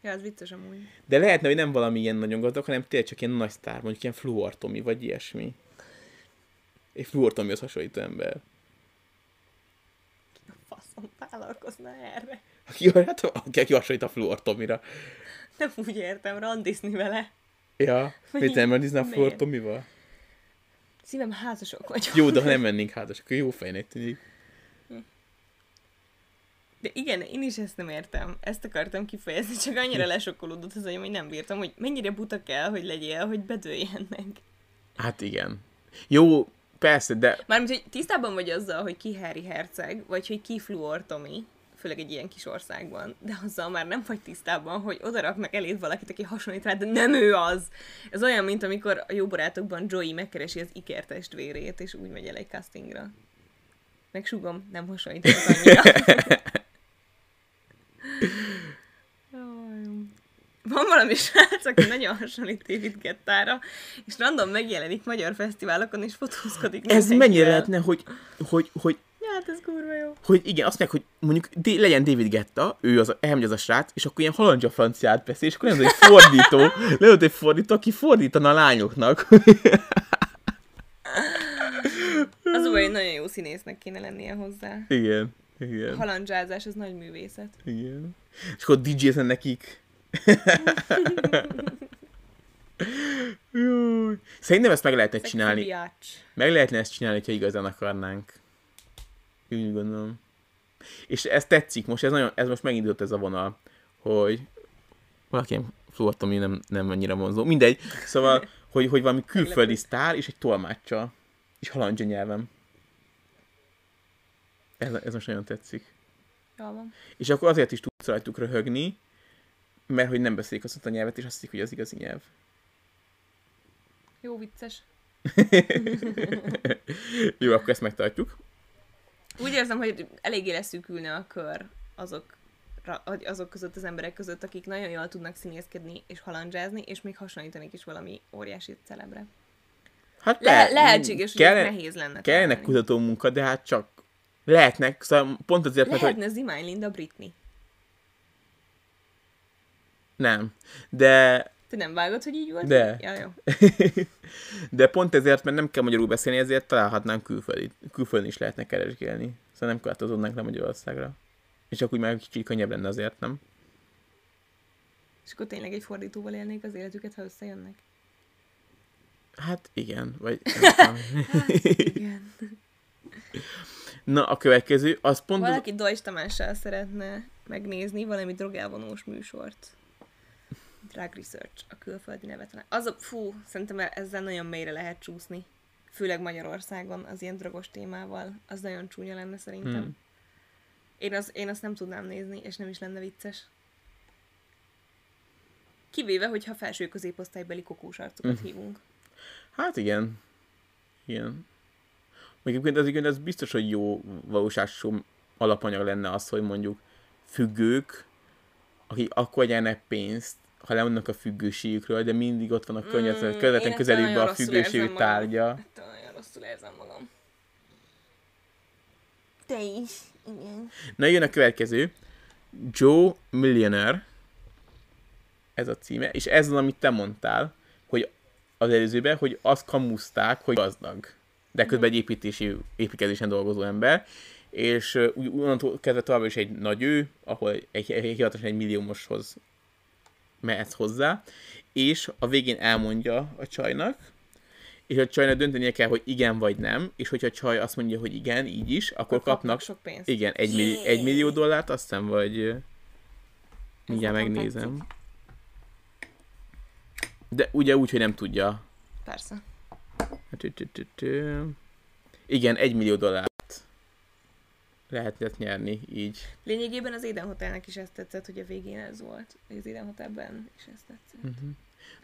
Ja, az vicces amúgy. De lehetne, hogy nem valami ilyen nagyon gazdag, hanem tényleg csak ilyen nagy sztár, mondjuk ilyen Fluor Tomi, vagy ilyesmi. Egy Fluor Tomihoz hasonlító ember. Faszom, vállalkozna erre. Aki, hát, aki, hasonlít a Fluor Tomira. Nem úgy értem, randizni vele. Ja, mit nem rendizni a? Fluor Tomival? Szívem házasok vagyunk. Jó, de ha nem mennénk házas, akkor jó fejnek tűnik. De igen, én is ezt nem értem. Ezt akartam kifejezni, csak annyira lesokkolódott az agyam, hogy nem bírtam, hogy mennyire buta kell, hogy legyél, hogy bedőljenek. Hát igen. Jó, persze, de Mármint, hogy tisztában vagy azzal, hogy ki Harry Herceg, vagy hogy ki Fluor Tomi, főleg egy ilyen kis országban, de azzal már nem vagy tisztában, hogy oda raknak eléd valakit, aki hasonlít rá, de nem ő az. Ez olyan, mint amikor a jó barátokban Joey megkeresi az Iker testvérét, és úgy megy el egy castingra. Megsugom, nem hasonlítok annyira. Jaj. Van valami srác, aki nagyon hasonlít David Gettára, és random megjelenik magyar fesztiválokon, és fotózkodik. ez mennyire lehetne, hogy, hogy, hogy hát ez kurva jó. hogy igen, azt mondják, hogy mondjuk D- legyen David Getta, ő az, elmegy az a srác, és akkor ilyen halandzsa franciát beszél, és akkor nem egy fordító, lehet egy fordító, aki fordítana a lányoknak. Az hogy nagyon jó színésznek kéne lennie hozzá. igen, A igen, halandzsázás, az nagy művészet. igen. És akkor dj nekik. Jaj. Szerintem ezt meg lehetne csinálni. Meg lehetne ezt csinálni, ha igazán akarnánk. Úgy gondolom. És ez tetszik most, ez, nagyon, ez most megindult ez a vonal, hogy valaki flortom, ami nem, nem annyira vonzó. Mindegy. Szóval, hogy, hogy valami külföldi sztár és egy tolmácsa. És halandzsa nyelvem. Ez, ez most nagyon tetszik. Jól van. És akkor azért is tudsz rajtuk röhögni, mert hogy nem beszélik azt a nyelvet, és azt hiszik, hogy az igazi nyelv. Jó vicces. Jó, akkor ezt megtartjuk. Úgy érzem, hogy eléggé leszűkülne a kör azok, azok között az emberek között, akik nagyon jól tudnak színészkedni és halandzsázni, és még hasonlítanék is valami óriási celebre. Hát Le- lehet- lehetséges, hogy kellene- nehéz lenne. Kellene kutató munka, de hát csak lehetnek, szóval pont azért, mert hogy Lehetne Zimány Linda Britney. nem. De, Te nem vágod, hogy így volt? De. Ja, jó. de pont ezért, mert nem kell magyarul beszélni, ezért találhatnánk külföldi. Külföldön is lehetne keresgélni. Szóval nem korlátozódnánk le Magyarországra. És akkor úgy már kicsit könnyebb lenne azért, nem? És akkor tényleg egy fordítóval élnék az életüket, ha összejönnek? Hát igen, vagy tudom. Igen. Na, a következő, az pont az... Valaki Dajs Tamással szeretne megnézni valami drogálvonós műsort. Drug Research, a külföldi nevet. talán. Az a, fú, szerintem ezzel nagyon mélyre lehet csúszni. Főleg Magyarországon az ilyen drogos témával. Az nagyon csúnya lenne szerintem. Hmm. Hmm. Én, az, én azt nem tudnám nézni, és nem is lenne vicces. Kivéve, hogyha felső középosztálybeli kokós arcokat Mhm. hívunk. Hát igen. Igen. Egyébként igen, ez biztos, hogy jó valóságosú alapanyag lenne az, hogy mondjuk függők, akik akkor nyernek pénzt, ha lemondnak a függőségükről, de mindig ott van a környezet, Mm, közvetlen közelükben a függőségű tárgya. Ettől nagyon rosszul érzem magam. Te is, igen. Na jön a következő. Joe Millionaire. Ez a címe. És ez az, amit te mondtál, hogy az előzőben, hogy azt kamuszták, hogy gazdag. De közben egy építési, építkezésen dolgozó ember. És uh, úgy onnantól kezdve továbbra is egy nagy ő, ahol egy, egy, egy hivatalosan egy milliómoshoz mehetsz hozzá. És a végén elmondja a csajnak, és a csajnak döntenie kell, hogy igen vagy nem, és hogyha a csaj azt mondja, hogy igen, így is, akkor kapnak sok pénzt. igen, egy, milli, egy millió dollárt, azt hiszem, vagy mindjárt megnézem. De ugye úgy, hogy nem tudja. Persze. Tü. Igen, egy millió dollárt lehetett nyerni így. Lényegében az Eden Hotelnek is ezt tetszett, hogy a végén ez volt. Az Eden Hotelben is ezt tetszett. Uh-huh.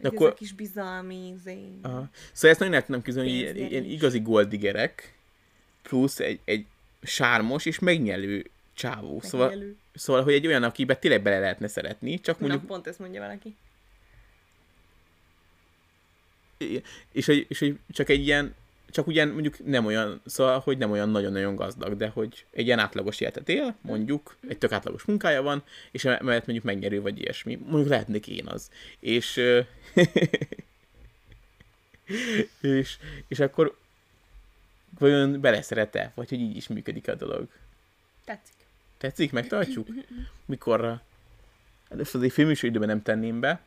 De akkor- akkor... kis bizalmi, zé... Aha. Szóval ezt nagyon el tudom képzelni, hogy ilyen, ilyen igazi goldigerek, plusz egy, egy sármos és megnyelő csávó. Szóval Megnyelő. Szóval, hogy egy olyan, akiben tényleg bele lehetne szeretni, csak mondjuk... Na, pont ezt mondja valaki. És hogy, és hogy csak egy ilyen, csak ugyan mondjuk nem olyan, szóval, hogy nem olyan nagyon-nagyon gazdag, de hogy egy ilyen átlagos életet él, mondjuk, egy tök átlagos munkája van, és emellett mondjuk megnyerő vagy ilyesmi. Mondjuk lehetnék én az. És, és, és akkor vajon beleszeret-e, vagy hogy így is működik a dolog? Tetszik. Tetszik? Megtartjuk? Mikorra? Először egy filműsoridőben nem tenném be.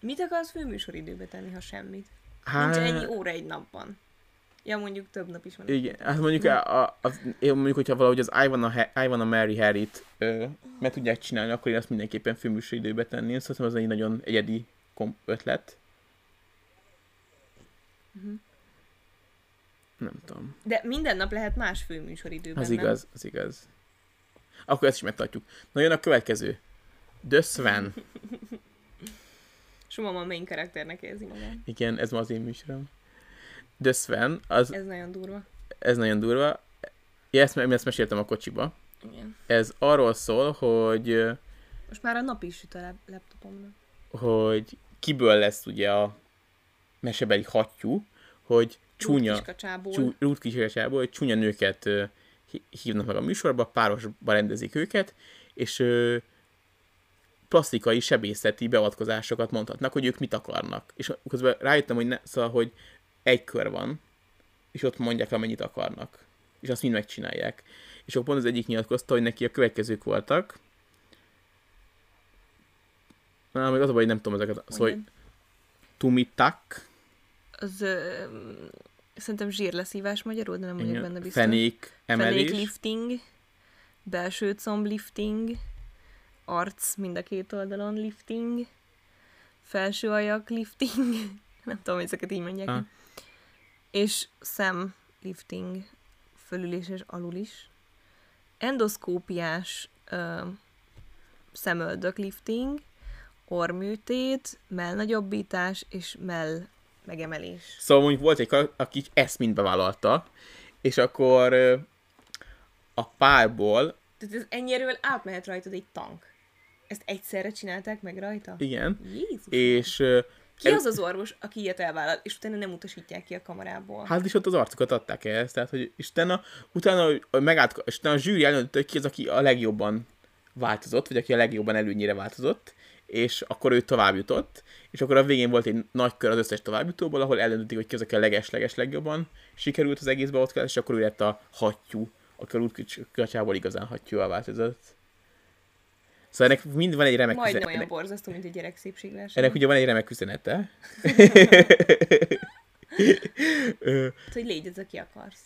Mit akarsz főműsoridőbe tenni, ha semmit? Hát, Nincs ennyi óra egy napban. Ja, mondjuk több nap is van. Igen, hát mondjuk, a, a, a, én mondjuk hogyha valahogy az I wanna, I wanna Mary Harry-t ö, meg tudják csinálni, akkor én azt mindenképpen filműsoridőbe tenném. Szóval az egy nagyon egyedi komp ötlet. Uh-huh. Nem tudom. De minden nap lehet más főműsoridőben, Az nem? igaz, az igaz. Akkor ezt is megtartjuk. Na jön a következő. The Sven. Soma a main karakternek érzi magát. Igen, ez ma az én műsorom. The Sven, az, Ez nagyon durva. ez nagyon durva. Ja, ezt, ezt meséltem a kocsiba. Igen. Ez arról szól, hogy Most már a nap is süt a lap- laptopomra. hogy kiből lesz ugye a mesebeli hattyú, hogy csúnya, Kiskacsából. csú, rútkicsásából, hogy csúnya nőket hívnak meg a műsorba, párosba rendezik őket, és ö, plastikai sebészeti beavatkozásokat mondhatnak, hogy ők mit akarnak. És közben rájöttem, hogy, ne, szóval, hogy egy kör van, és ott mondják, amennyit akarnak. És azt mind megcsinálják. És akkor pont az egyik nyilatkozta, hogy neki a következők voltak. Na, még az a baj, hogy nem tudom ezeket. Szóval, hogy tumitak, Az ö, szerintem zsírleszívás magyarul, de nem vagyok benne biztos. fenék emelés, lifting, belső comb lifting, arc mind a két oldalon lifting, felső ajak lifting, nem tudom, ezeket így mondják. Ah. És szem lifting, fölül is és alul is. Endoszkópiás ö, szemöldök lifting, orműtét, mellnagyobbítás és mell megemelés. Szóval mondjuk volt egy, aki ezt mind bevállalta, és akkor a párból, Tehát ez ennyiről átmehet rajtad egy tank. Ezt egyszerre csinálták meg rajta? igen, Jézus! és Ki az az orvos, aki ilyet elvállal, és utána nem utasítják ki a kamerából? hát is ott az arcukat adták ehhez, tehát hogy és utána, utána megállt, és utána a zsűri eldöntötte, hogy ki az, aki a legjobban változott, vagy aki a legjobban előnyire változott, és akkor ő tovább jutott, és akkor a végén volt egy nagy kör az összes továbbjutóból, ahol eldöntötték, hogy ki az, aki a leges-leges legjobban sikerült az egész beavatkozás, és akkor ő lett a hattyú, aki a útkacsából igazán hattyúval változott. Szóval ennek mind van egy remek Majdnem üzenete. olyan borzasztó, mint egy gyerek szépségverseny. ennek ugye van egy remek üzenete. Ö, hogy légy ez, aki akarsz.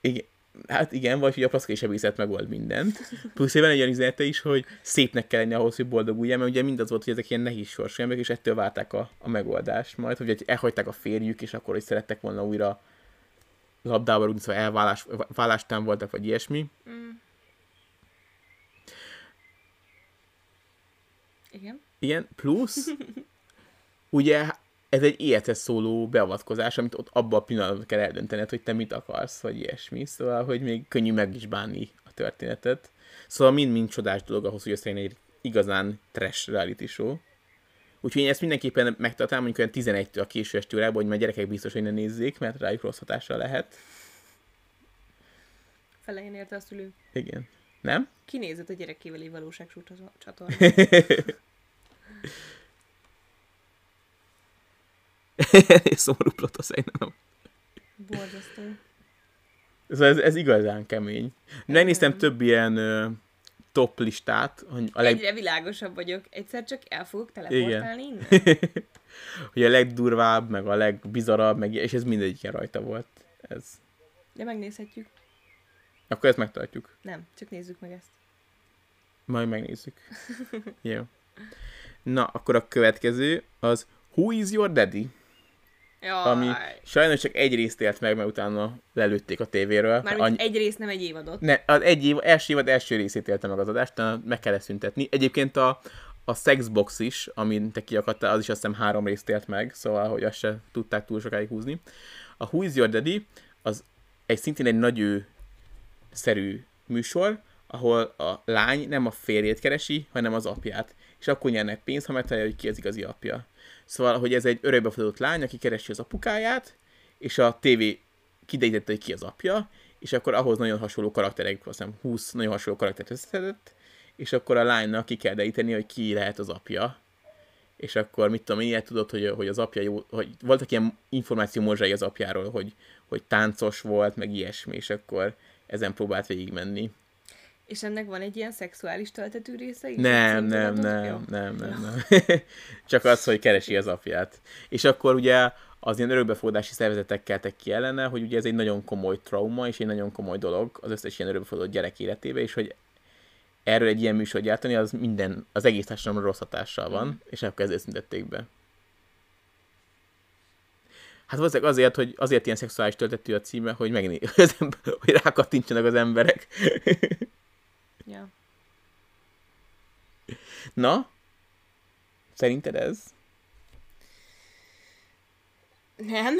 igen, hát igen, vagy hogy a plaszkai sebészet megold mindent. Plusz van egy olyan üzenete is, hogy szépnek kell lenni ahhoz, hogy boldoguljál, mert ugye mindaz volt, hogy ezek ilyen nehéz sorsú emberek, és ettől válták a, a megoldást majd, hogy elhagyták a férjük, és akkor hogy szerettek volna újra labdába rúgni, szóval elvállás, válástán voltak, vagy ilyesmi. Mm. Igen. Igen, plusz, ugye ez egy életes szóló beavatkozás, amit ott abban a pillanatban kell eldöntened, hogy te mit akarsz, vagy ilyesmi. Szóval, hogy még könnyű meg is bánni a történetet. Szóval mind-mind csodás dolog ahhoz, hogy összejön egy igazán trash reality show. Úgyhogy én ezt mindenképpen megtartám, mondjuk olyan 11-től a késő esti órában, hogy már gyerekek biztos, hogy ne nézzék, mert rájuk rossz hatással lehet. Felején érte a szülő. Igen. Nem? Kinézett a gyerekével egy valóságsú csatornát. Szomorú plot a szerintem. Borzasztó. Szóval ez, ez igazán kemény. Megnéztem Igen. több ilyen ö, top listát, hogy a, leg, Egyre világosabb vagyok. Egyszer csak el fogok teleportálni innen. hogy a legdurvább, meg a legbizarabb, meg, és ez mindegyiken rajta volt. Ez. De megnézhetjük. Akkor ezt megtartjuk. Nem, csak nézzük meg ezt. Majd megnézzük. Jó. Na, akkor a következő az Who is your daddy? Jaj. Ami sajnos csak egy részt élt meg, mert utána lelőtték a tévéről. Mármint Annyi- egy rész, nem egy évadot. Ne, az egy év, első évad első részét élte meg az adást, meg kellett szüntetni. Egyébként a, a Sexbox is, amin te kiakadtál, az is azt hiszem három részt élt meg, szóval, hogy azt se tudták túl sokáig húzni. A Who is Your Daddy, az egy szintén egy nagy ő szerű műsor, ahol a lány nem a férjét keresi, hanem az apját. És akkor nyernek pénzt, ha megtalálja, hogy ki az igazi apja. Szóval, hogy ez egy örökbefogadott lány, aki keresi az apukáját, és a tévé kidejtette, hogy ki az apja, és akkor ahhoz nagyon hasonló karakterek, azt hiszem 20 nagyon hasonló karaktert összeszedett, és akkor a lánynak ki kell dejteni, hogy ki lehet az apja. És akkor mit tudom, ilyet tudod, hogy, hogy az apja jó, hogy voltak ilyen információ morzsai az apjáról, hogy, hogy táncos volt, meg ilyesmi, és akkor ezen próbált végigmenni. És ennek van egy ilyen szexuális töltető része is? Nem, nem, nem, nem, nem, nem. Csak az, hogy keresi az apját. És akkor ugye az ilyen örökbefogadási szervezetek keltek ki ellene, hogy ugye ez egy nagyon komoly trauma, és egy nagyon komoly dolog az összes ilyen örökbefogadott gyerek életébe, és hogy erről egy ilyen műsor gyártani, az minden, az egész társadalomra rossz hatással van, mm. és akkor ezért szüntették be. Hát valószínűleg azért, hogy azért ilyen szexuális töltető a címe, hogy megné, hogy rákattintsanak az emberek. ja. Na? Szerinted ez? Nem.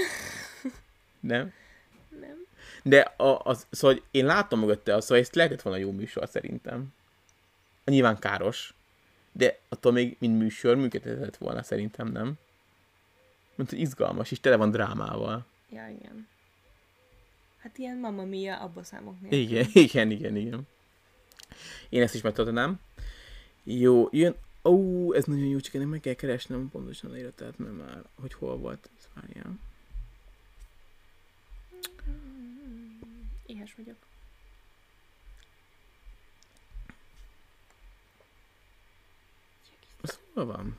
Nem? Nem. De a, az, szóval én látom mögötte azt, szóval ezt lehetett volna jó műsor szerintem. Nyilván káros, de attól még, mint műsor, működhetett volna szerintem, nem? Mert izgalmas, és tele van drámával. Ja, igen. Hát ilyen Mamma Mia abba számok nélkül. Igen, igen, igen, igen. Én ezt is megtartanám. Jó, jön... Ó, oh, ez nagyon jó, csak ennek meg kell keresnem pontosan a életet, mert már, hogy hol volt ez, várjál. Éhes vagyok. Az hol van?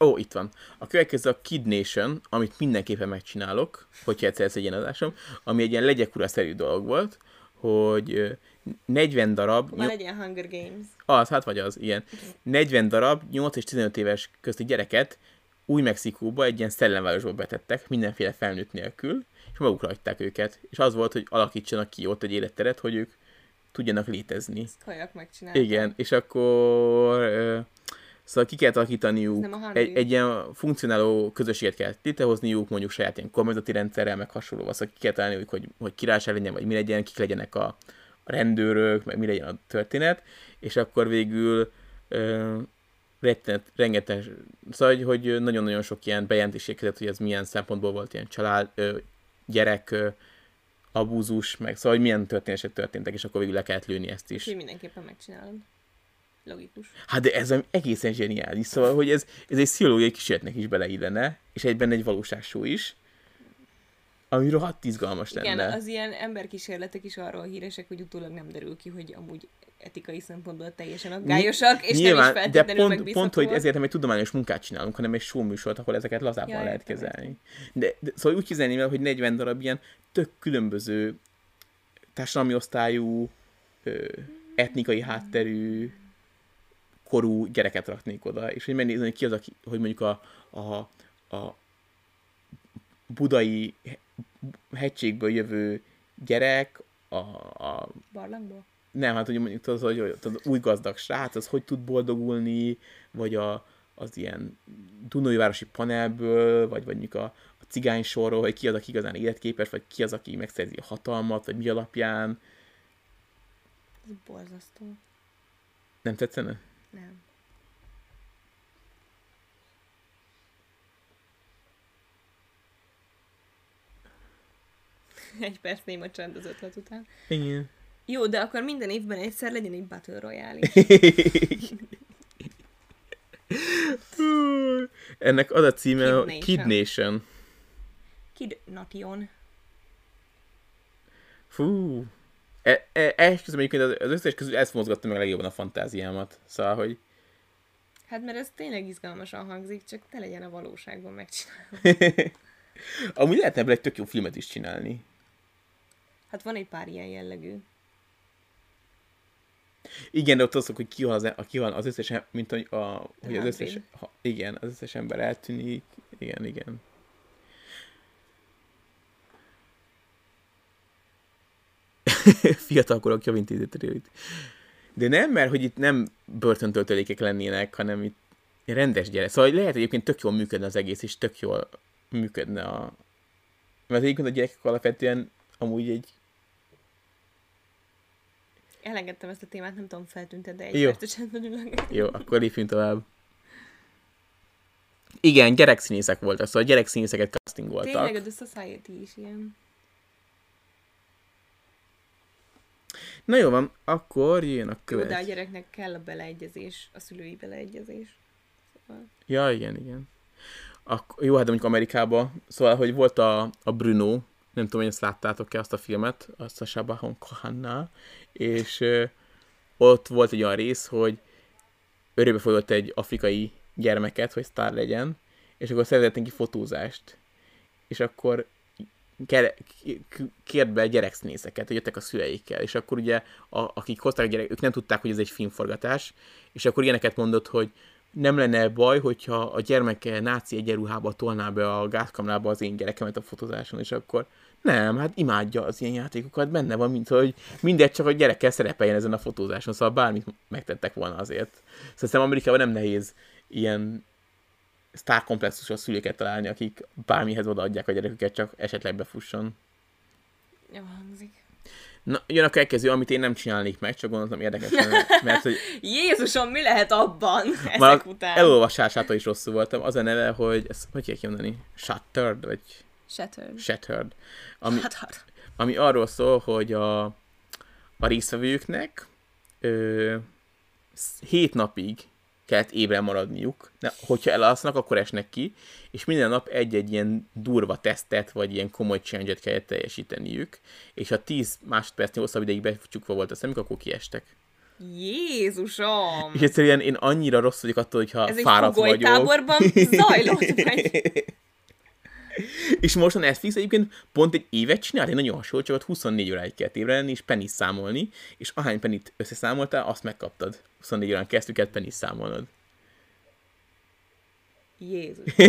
Ó, itt van. A következő a Kid Nation, amit mindenképpen megcsinálok, hogyha egyszer ez egy ilyen adásom, ami egy ilyen legyekura-szerű dolog volt, hogy 40 darab... Van egy ilyen Hunger Games. Az, hát vagy az, ilyen. 40 darab 8 és 15 éves közti gyereket új-Mexikóba egy ilyen szellemvárosba betettek, mindenféle felnőtt nélkül, és magukra hagyták őket. És az volt, hogy alakítsanak ki ott egy életteret, hogy ők tudjanak létezni. Ezt hajak megcsinálták. Igen, és akkor... Szóval ki kell alakítaniuk, egy, egy ilyen funkcionáló közösséget kell létrehozniuk, mondjuk saját ilyen kormányzati rendszerrel, meg hasonló, szóval ki kell találniuk, hogy, hogy királyság legyen, vagy mi legyen, kik legyenek a, rendőrök, meg mi legyen a történet, és akkor végül ö, rettenet, rengeteg, szóval, hogy nagyon-nagyon sok ilyen bejelentés hogy ez milyen szempontból volt ilyen család, ö, gyerek, ö, abúzus, meg szóval, hogy milyen történések történtek, és akkor végül le kellett lőni ezt is. Én mindenképpen megcsinálom. Logikus. Hát de ez egészen zseniális, szóval, hogy ez, ez egy pszichológiai kísérletnek is beleillene, és egyben egy valóságsó is, ami rohadt izgalmas Igen, lenne. az ilyen emberkísérletek is arról híresek, hogy utólag nem derül ki, hogy amúgy etikai szempontból teljesen aggályosak, és Nyilván, nem is de pont, pont, hogy ezért nem egy tudományos munkát csinálunk, hanem egy show műsort, ahol ezeket lazábban ja, lehet kezelni. De, de, szóval úgy kizelni, hogy 40 darab ilyen tök különböző társadalmi osztályú, ö, etnikai hátterű, korú gyereket raknék oda, és hogy megnézni, hogy ki az, aki, hogy mondjuk a, a, a budai hegységből jövő gyerek, a, a Barlangból? Nem, hát hogy mondjuk az, hogy az új gazdag srác, az hogy tud boldogulni, vagy a, az ilyen Dunai városi panelből, vagy mondjuk a, a cigány sorról, hogy ki az, aki igazán életképes, vagy ki az, aki megszerzi a hatalmat, vagy mi alapján. Ez borzasztó. Nem tetszene? Nem. Egy perc néma csend az ötlet után. Igen. Jó, de akkor minden évben egyszer legyen egy Battle Royale is. Ennek az a címe Kid Nation. Kid Nation. Kid Nation. Fú, e, e, esküszöm egyébként az összes közül ezt mozgatta meg legjobban a fantáziámat. Szóval, hogy... Hát mert ez tényleg izgalmasan hangzik, csak te legyen a valóságban megcsinálva. Amúgy lehetne ebből egy tök jó filmet is csinálni. Hát van egy pár ilyen jellegű. Igen, de ott azok, hogy ki van az, ki van az összes, mint hogy, a, hogy az összes, ha, igen, az összes ember eltűnik. Igen, igen. fiatalkorok javintézetrőit. De nem, mert hogy itt nem börtöntöltelékek lennének, hanem itt rendes gyerek. Szóval lehet egyébként tök jól működne az egész, és tök jól működne a... Mert egyébként a gyerekek alapvetően amúgy egy elengedtem ezt a témát, nem tudom, feltűnte, de egy Jó. Jó, akkor lépjünk tovább. Igen, gyerekszínészek voltak, szóval gyerekszínészeket castingoltak. Tényleg a The Society is ilyen. Na jó van, akkor jön a Jó, követ. de a gyereknek kell a beleegyezés, a szülői beleegyezés. Szóval... Ja, igen, igen. Ak- jó, hát mondjuk Amerikában, szóval, hogy volt a, a Bruno, nem tudom, hogy ezt láttátok-e azt a filmet, azt a Shabahon Kahannal, és ö, ott volt egy olyan rész, hogy örökbe fogadott egy afrikai gyermeket, hogy sztár legyen, és akkor szervezett neki fotózást. És akkor kért be gyerekszínészeket, hogy jöttek a szüleikkel, és akkor ugye, a, akik hozták a gyerek, ők nem tudták, hogy ez egy filmforgatás, és akkor ilyeneket mondott, hogy nem lenne baj, hogyha a gyermeke náci egyenruhába tolná be a gázkamrába az én gyerekemet a fotózáson, és akkor nem, hát imádja az ilyen játékokat, benne van, mint hogy mindegy, csak a gyerekkel szerepeljen ezen a fotózáson, szóval bármit megtettek volna azért. Szerintem Amerikában nem nehéz ilyen sztárkomplexusos szülőket találni, akik bármihez odaadják a gyereküket, csak esetleg befusson. Jó hangzik. Na, jön a következő, amit én nem csinálnék meg, csak gondoltam érdekes, mert hogy Jézusom, mi lehet abban ezek már után? elolvasásától is rosszul voltam. Az a neve, hogy ezt hogy kell kimondani? Shattered, vagy Shattered. Shattered. Ami, Shattered. ami arról szól, hogy a, a résztvevőknek ö, hét napig kellett ébren maradniuk. De, hogyha elalsznak, akkor esnek ki, és minden nap egy-egy ilyen durva tesztet, vagy ilyen komoly challenge kellett teljesíteniük, és ha 10 másodpercnél hosszabb ideig becsukva volt a szemük, akkor kiestek. Jézusom! És egyszerűen én annyira rossz vagyok attól, hogyha Ez egy fáradt vagyok. fogolytáborban zajlott, vagy? És most a Netflix egyébként pont egy évet csinált, egy nagyon hasonló, csak ott 24 óráig kellett ébren lenni, és penny számolni, és ahány penit összeszámoltál, azt megkaptad. 24 órán keresztül kellett penny számolnod. Jézus.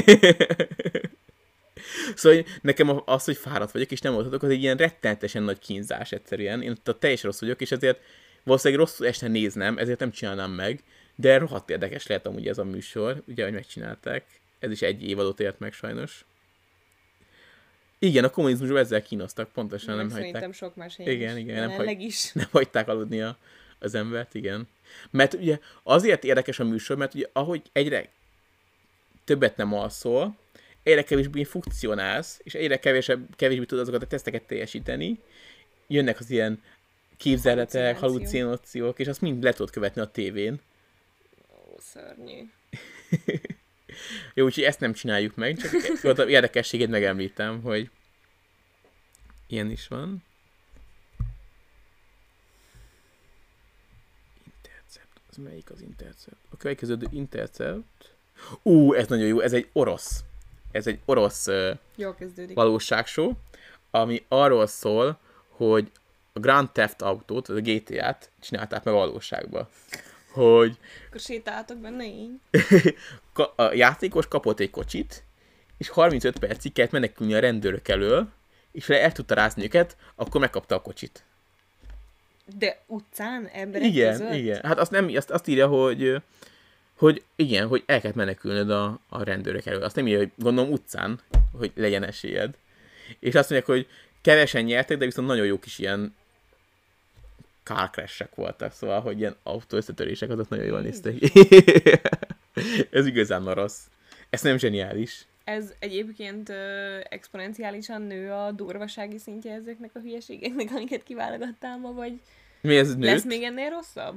Szóval hogy nekem a- az, hogy fáradt vagyok, és nem voltatok, az egy ilyen rettenetesen nagy kínzás egyszerűen. Én ott teljesen rossz vagyok, és ezért valószínűleg rosszul este néznem, ezért nem csinálnám meg, de rohadt érdekes lehet amúgy ez a műsor, ugye, hogy megcsinálták. Ez is egy évadot ért meg sajnos. Igen, a kommunizmusban ezzel kínoztak, pontosan nem Meg hagyták. Szerintem sok más helyen Igen, is. igen, nem Jelenleg is. nem hagyták aludni a, az embert, igen. Mert ugye azért érdekes a műsor, mert ugye ahogy egyre többet nem alszol, egyre kevésbé funkcionálsz, és egyre kevésebb, kevésbé tudod azokat a teszteket teljesíteni, jönnek az ilyen képzeletek, halucinációk, és azt mind le tudod követni a tévén. Ó, szörnyű. Jó, úgyhogy ezt nem csináljuk meg, csak a érdekességét megemlítem, hogy ilyen is van. Intercept. Az melyik az Intercept? A következő Intercept. Ú, ez nagyon jó, ez egy orosz. Ez egy orosz Jól kezdődik. valóságshow, ami arról szól, hogy a Grand Theft Auto-t, a GTA-t csinálták meg a valóságban. Hogy Akkor sétáltok benne így. a játékos kapott egy kocsit, és 35 percig kellett menekülni a rendőrök elől, és ha el tudta rázni őket, akkor megkapta a kocsit. De utcán, emberek Igen, között? igen. Hát azt, nem, azt, azt írja, hogy hogy igen, hogy el kellett menekülnöd a, a rendőrök elől. Azt nem írja, hogy gondolom utcán, hogy legyen esélyed. És azt mondják, hogy kevesen nyertek, de viszont nagyon jó kis ilyen car crash voltak, szóval, hogy ilyen autó összetörések, azok nagyon jól néztek. Ez igazán rossz. Ez nem zseniális. Ez egyébként ö, exponenciálisan nő a durvasági szintje ezeknek a hülyeségeknek, amiket kiválogattál ma, vagy Mi ez nőtt? lesz még ennél rosszabb?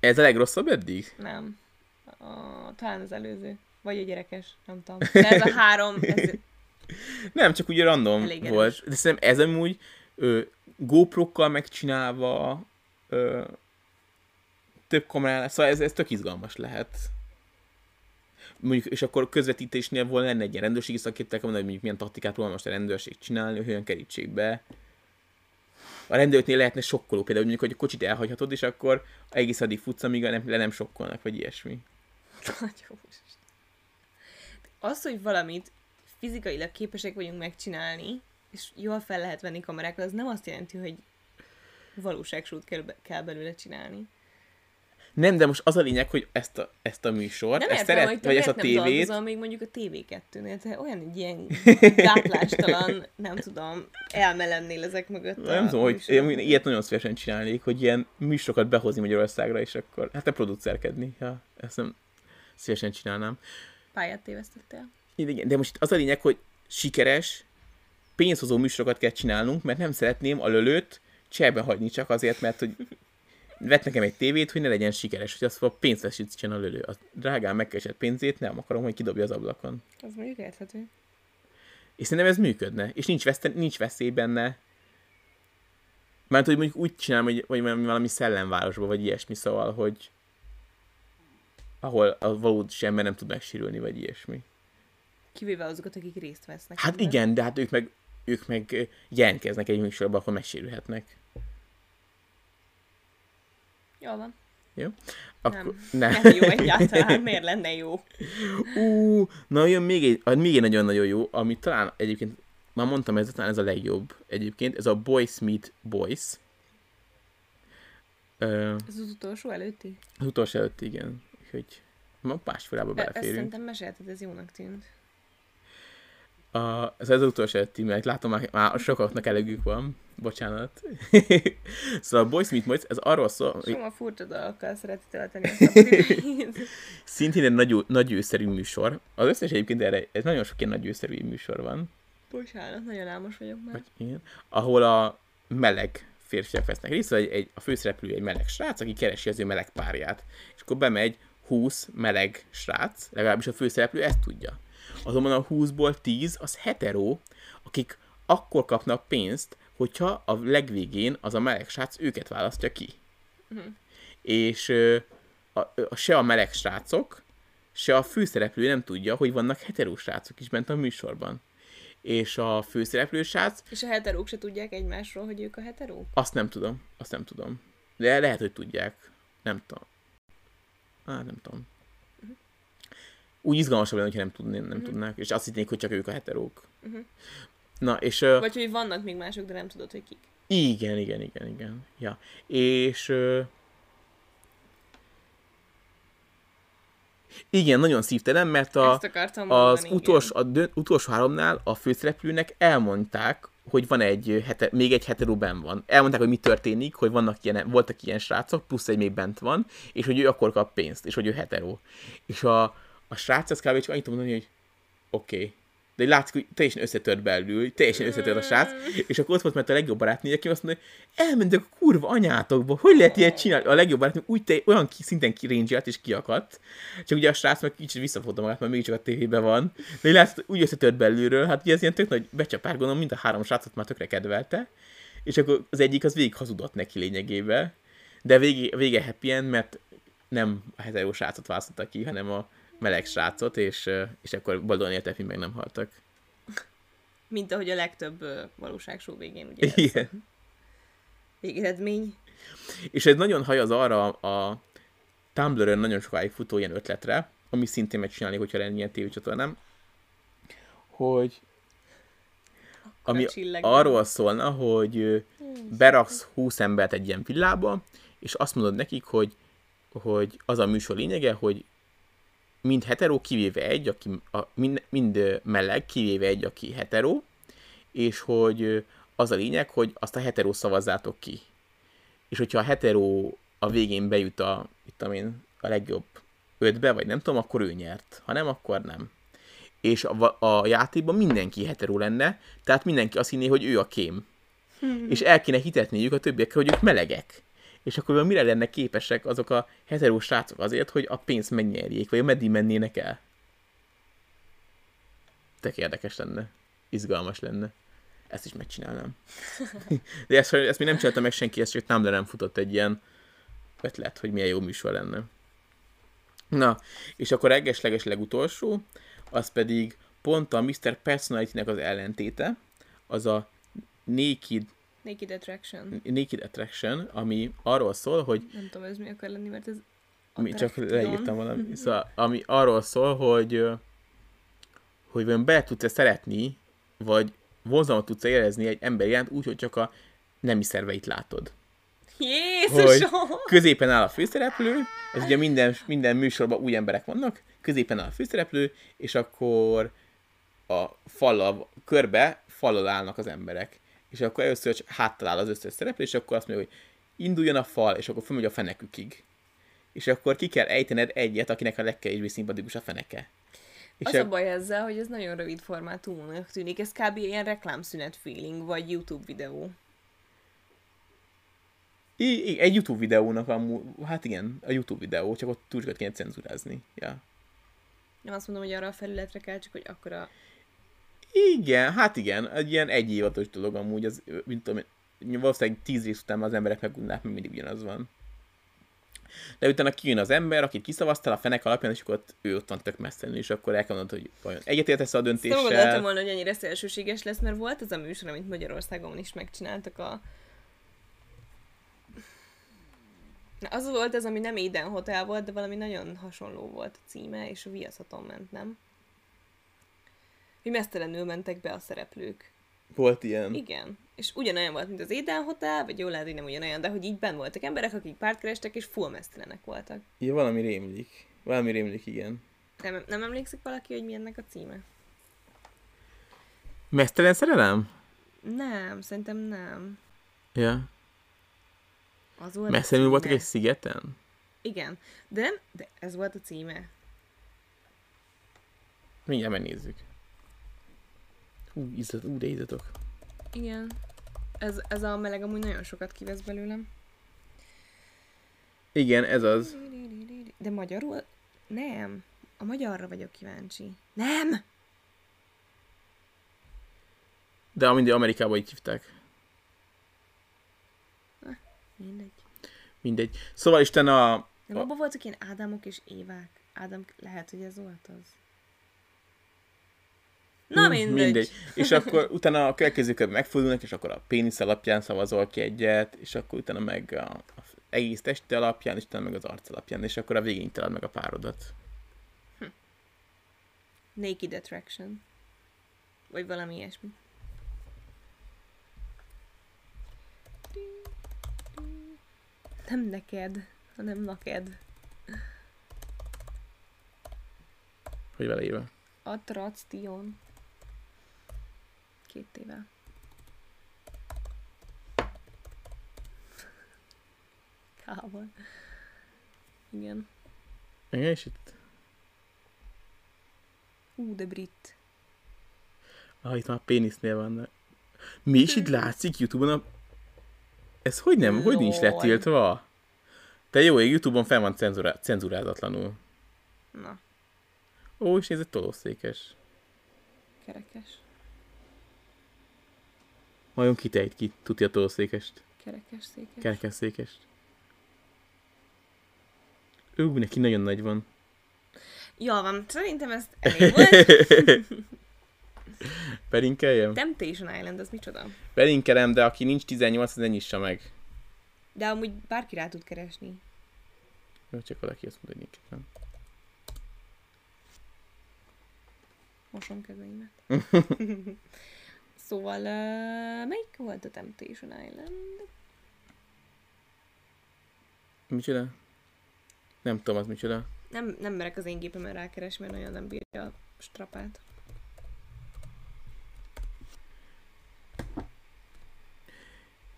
Ez a legrosszabb eddig? Nem. A, talán az előző. Vagy a gyerekes, nem tudom. De ez a három, ez, Nem, csak ugye random Elég volt. De szerintem ez amúgy ö, GoPro-kkal megcsinálva ö, több kameránál, szóval ez, ez tök izgalmas lehet. Mondjuk, és akkor közvetítésnél volna lenne egy ilyen rendőrségi szakértek, hogy mondjuk milyen taktikát próbál most a rendőrség csinálni, hogy olyan kerítsék be. A rendőröknél lehetne sokkoló, például mondjuk, hogy a kocsit elhagyhatod, és akkor egész addig futsz, amíg nem, le nem sokkolnak, vagy ilyesmi. Nagyon Az, hogy valamit fizikailag képesek vagyunk megcsinálni, és jól fel lehet venni kamerákkal, az nem azt jelenti, hogy valóságsót kell, be- kell belőle csinálni. Nem, de most az a lényeg, hogy ezt a, ezt a műsort, Nem ezt értem, szeret, hogy vagy ezt a nem tévét, dolgozol még mondjuk a TV2-nél, te olyan egy ilyen gátlástalan, nem tudom, elme lennél ezek mögött. nem tudom, hogy én ilyet nagyon szívesen csinálnék, hogy ilyen műsorokat behozni Magyarországra, és akkor, hát te producerkedni, ja, ezt nem szívesen csinálnám. Pályát tévesztettél. Igen, de most az a lényeg, hogy sikeres, pénzhozó műsorokat kell csinálnunk, mert nem szeretném a lölőt cserben hagyni csak azért, mert hogy vett nekem egy tévét, hogy ne legyen sikeres, hogy azt a pénzt veszítsen a lölő. A drágán megkeresett pénzét nem akarom, hogy kidobja az ablakon. Az mondjuk érthető. És szerintem ez működne, és nincs, veszte, nincs veszély benne. Mert hogy mondjuk úgy csinálom, hogy vagy valami szellemvárosba, vagy ilyesmi, szóval, hogy ahol a valódi ember nem tud megsérülni, vagy ilyesmi. Kivéve azokat, akik részt vesznek. Hát ebben. igen, de hát ők meg, ők meg jelentkeznek egy műsorba, akkor megsérülhetnek. Jól van. Akkor, Nem. ne. Nem jó egyáltalán, miért lenne jó? Ú, na jön még egy, ah, még egy nagyon-nagyon jó, ami talán egyébként, már mondtam, ez talán ez a legjobb egyébként, ez a Boys Meet Boys. Ö, Ez az utolsó előtti? az utolsó előtt, igen. Úgyhogy ma másfélába E- Ezt beleférünk. szerintem mesélted, ez jónak tűnt. A, ez az utolsó előtti, mert látom, már, már sokaknak elegük van. Bocsánat. szóval a Boys Meet Boys, ez arról szól, Soma furcsa dolgokkal szereti tölteni szintén egy nagy, nagy őszerű műsor. Az összes egyébként erre, ez nagyon sok ilyen nagy őszerű műsor van. Bocsánat, nagyon álmos vagyok már. Vagy ilyen, ahol a meleg férfiak vesznek részt, vagy egy, a főszereplő egy meleg srác, aki keresi az ő meleg párját. És akkor bemegy 20 meleg srác, legalábbis a főszereplő ezt tudja. Azonban a 20-ból 10 az hetero, akik akkor kapnak pénzt, hogyha a legvégén az a meleg srác őket választja ki. Mhm. És ö, a, a, se a meleg srácok, se a főszereplő nem tudja, hogy vannak hetero srácok is bent a műsorban. És a főszereplő srác És a heterók se tudják egymásról, hogy ők a heterók? azt nem tudom, azt nem tudom. De lehet, hogy tudják. Nem tudom. Á, nem tudom. Úgy izgalmasabb lenne, hogyha nem, tudné, nem tudnák, és azt hinnék, hogy csak ők a heterók. Mhm. Na, és... Uh, Vagy hogy vannak még mások, de nem tudod, hogy kik. igen, igen, igen, igen. Ja. És... Uh, igen, nagyon szívtelen, mert a, az mondani, utolsó, a dö, utolsó háromnál a főszereplőnek elmondták, hogy van egy, hete, még egy hetero benn van. Elmondták, hogy mi történik, hogy vannak ilyen, voltak ilyen srácok, plusz egy még bent van, és hogy ő akkor kap pénzt, és hogy ő hetero. És a, a srác az kb. csak annyit mondani, hogy oké. Okay. De így látszik, hogy teljesen összetört belül, teljesen összetört a srác, és akkor ott volt mert a legjobb barátnője, aki azt mondja, hogy elmentek a kurva anyátokba, hogy lehet ilyet csinálni? A legjobb barátnő úgy te, olyan ki, szinten kirénzselt és kiakadt, csak ugye a srác meg kicsit visszafogta magát, mert mégiscsak a tévében van, de így látszott, úgy összetört belülről, hát ugye ez ilyen tök nagy becsapár, gondolom, mind a három srácot már tökre kedvelte, és akkor az egyik az végig hazudott neki lényegében, de vége, vége happy end, mert nem a hetero srácot választotta ki, hanem a meleg srácot, és, és akkor boldogan éltek, mint meg nem haltak. Mint ahogy a legtöbb ö, valóságshow végén, ugye ez Igen. végeredmény. És ez nagyon hajaz arra a Tumblr-ön nagyon sokáig futó ilyen ötletre, ami szintén megcsinálni, hogyha lenne ilyen tévécsatornám, hogy ami a arról szólna, hogy beraksz 20 embert egy ilyen villába, és azt mondod nekik, hogy, hogy az a műsor lényege, hogy mind hetero, kivéve egy, aki a, mind, mind meleg, kivéve egy, aki hetero, és hogy az a lényeg, hogy azt a hetero szavazzátok ki. És hogyha a hetero a végén bejut a, itt tudom én, a legjobb ötbe, vagy nem tudom, akkor ő nyert. Ha nem, akkor nem. És a, a játékban mindenki hetero lenne, tehát mindenki azt hinné, hogy ő a kém. és el kéne hitetniük a többiekkel, hogy ők melegek. És akkor mire lenne képesek azok a hetero srácok azért, hogy a pénzt megnyerjék, vagy meddig mennének el? Tök érdekes lenne. Izgalmas lenne. Ezt is megcsinálnám. De ezt, ezt még nem csinálta meg senki, ezt csak Tumblr-en futott egy ilyen ötlet, hogy milyen jó műsor lenne. Na, és akkor legesleges legutolsó, az pedig pont a Mr. Personality-nek az ellentéte, az a Naked, Naked Attraction. Naked Attraction, ami arról szól, hogy Nem tudom, ez mi akar lenni, mert ez ami csak leírtam valami, szóval, ami arról szól, hogy hogy vajon be tudsz-e szeretni, vagy vonzalmat tudsz érezni egy ember iránt úgy, hogy csak a nemi szerveit látod. Jézusom! középen áll a főszereplő, ez ugye minden, minden műsorban új emberek vannak, középen áll a főszereplő, és akkor a fallal, körbe fallal állnak az emberek. És akkor először csak háttal áll az összes szereplő, és akkor azt mondja, hogy induljon a fal, és akkor fölmegy a fenekükig. És akkor ki kell ejtened egyet, akinek a legkevésbé szimpatikus a feneke. És Az a baj ezzel, hogy ez nagyon rövid formátumúnak tűnik. Ez kb. ilyen reklámszünet feeling, vagy YouTube videó. I- i- egy YouTube videónak amúgy, hát igen, a YouTube videó, csak ott túl sokat kéne cenzurázni. Ja. Nem azt mondom, hogy arra a felületre kell, csak hogy akkor a... Igen, hát igen, egy ilyen egy évados dolog amúgy, az, mint tudom, valószínűleg tíz rész után az emberek megunják, mert mindig ugyanaz van. De utána kijön az ember, akit kiszavaztál a fenek alapján, és akkor ott, ő ott van tök messze, és akkor el hogy vajon egyetértesz a Ezt nem döntéssel. gondoltam volna, hogy ennyire szélsőséges lesz, mert volt ez a műsor, amit Magyarországon is megcsináltak a... Na, az volt az, ami nem Eden Hotel volt, de valami nagyon hasonló volt a címe, és a viaszaton ment, nem? Hogy mesztelenül mentek be a szereplők. Volt ilyen. Igen. És ugyanolyan volt, mint az Eden Hotel, vagy jól lehet, hogy nem ugyanolyan, de hogy így benn voltak emberek, akik párt kerestek, és full mesztelenek voltak. Ja, valami rémlik. Valami rémlik, igen. Nem, nem emlékszik valaki, hogy mi ennek a címe? Mesztelen szerelem? Nem, szerintem nem. Ja. Az volt a Messzenül voltak egy szigeten? Igen, de nem, de ez volt a címe. Mindjárt megnézzük. Hú, izzat, ú, de izzatok. Igen. Ez, ez a meleg amúgy nagyon sokat kivesz belőlem. Igen, ez az. De magyarul? Nem. A magyarra vagyok kíváncsi. Nem! De mindig Amerikában így hívták. Mindegy. Mindegy. Szóval Isten a... Nem abban voltak ilyen Ádámok és Évák. Ádám, lehet, hogy ez volt az. Na Hm, mindegy. mindegy. És akkor utána a következő körben megfordulnak, és akkor a pénisz alapján szavazol ki egyet, és akkor utána meg a, a egész teste alapján, és utána meg az arc alapján, és akkor a végén találod meg a párodat. Naked Attraction. Vagy valami ilyesmi. Nem neked, hanem naked. Hogy vele írva. Attraktion. Két tével. Kával. Igen. Igen, és itt... Ú, de brit. Ah, itt már pénisznél van. Mi is itt látszik Youtube-on a... Ez hogy nem? Hogy nincs letiltva? De jó, Youtube-on fel van cenzurá- cenzurázatlanul. Na, Ó, és nézd, tolószékes. kerekes. Vajon kitejt ki, tudja a tolószékest, Kerekes székes. kerekesszékest. Ú, neki nagyon nagy van. Jól van, szerintem ez elég volt. Belinkeljem? Temptation Island, az micsoda? Belinkelem, de aki nincs 18, az ne nyissa meg. De amúgy bárki rá tud keresni. Jó, csak valaki azt mondja, hogy nincs nem. Mosom kezeimet. szóval, uh, melyik volt a Temptation Island? Micsoda? Nem tudom, az micsoda. Nem, nem merek az én gépemen rákeresni, mert nagyon nem bírja a strapát.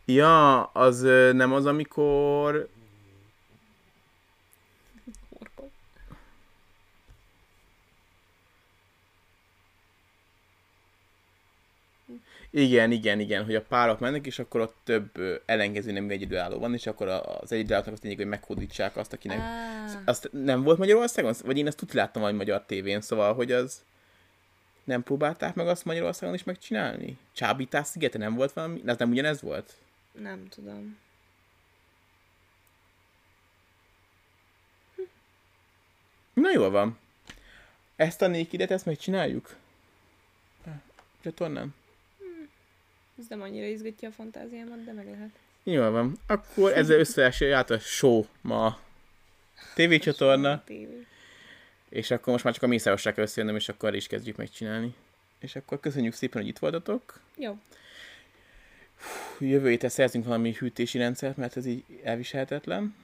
Ja, az nem az, amikor... Igen, igen, igen, hogy a párok mennek, és akkor ott több ellenkező nem egyedülálló van, és akkor az egyedülállóknak azt tényleg, hogy meghódítsák azt, akinek... Ah, Azt nem volt Magyarországon? Vagy én ezt tudni láttam valami magyar tévén, szóval, hogy az... Nem próbálták meg azt Magyarországon is megcsinálni? Csábítás szigete nem volt valami? Ez nem ugyanez volt? nem tudom. Na jól van. Ezt a nékidet, ezt megcsináljuk? Csatornán? Ez nem annyira izgatja a fantáziámat, de meg lehet. Jól van. Akkor ezzel összeeső át a show ma a TV csatorna, A tévé. és akkor most már csak a mészárosság kell összejönnöm, és akkor is kezdjük megcsinálni. És akkor köszönjük szépen, hogy itt voltatok. Jó. jövő héten szerzünk valami hűtési rendszert, mert ez így elviselhetetlen.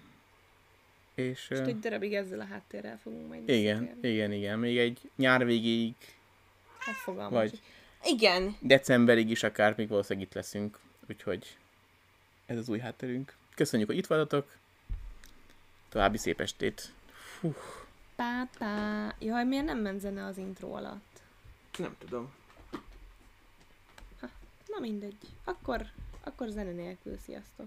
És... Most egy darabig ezzel a háttérrel fogunk majd igen, igen, igen. Még egy nyár végéig, Hát fogalmam. Vagy-. Igen. decemberig is akár még valószínűleg itt leszünk. Úgyhogy ez az új hátterünk. Köszönjük, hogy itt voltatok. További szép estét. Fú, Pá-pá. Jaj, miért nem ment zene az intro alatt? nem tudom. Na mindegy. Akkor, akkor zene nélkül sziasztok.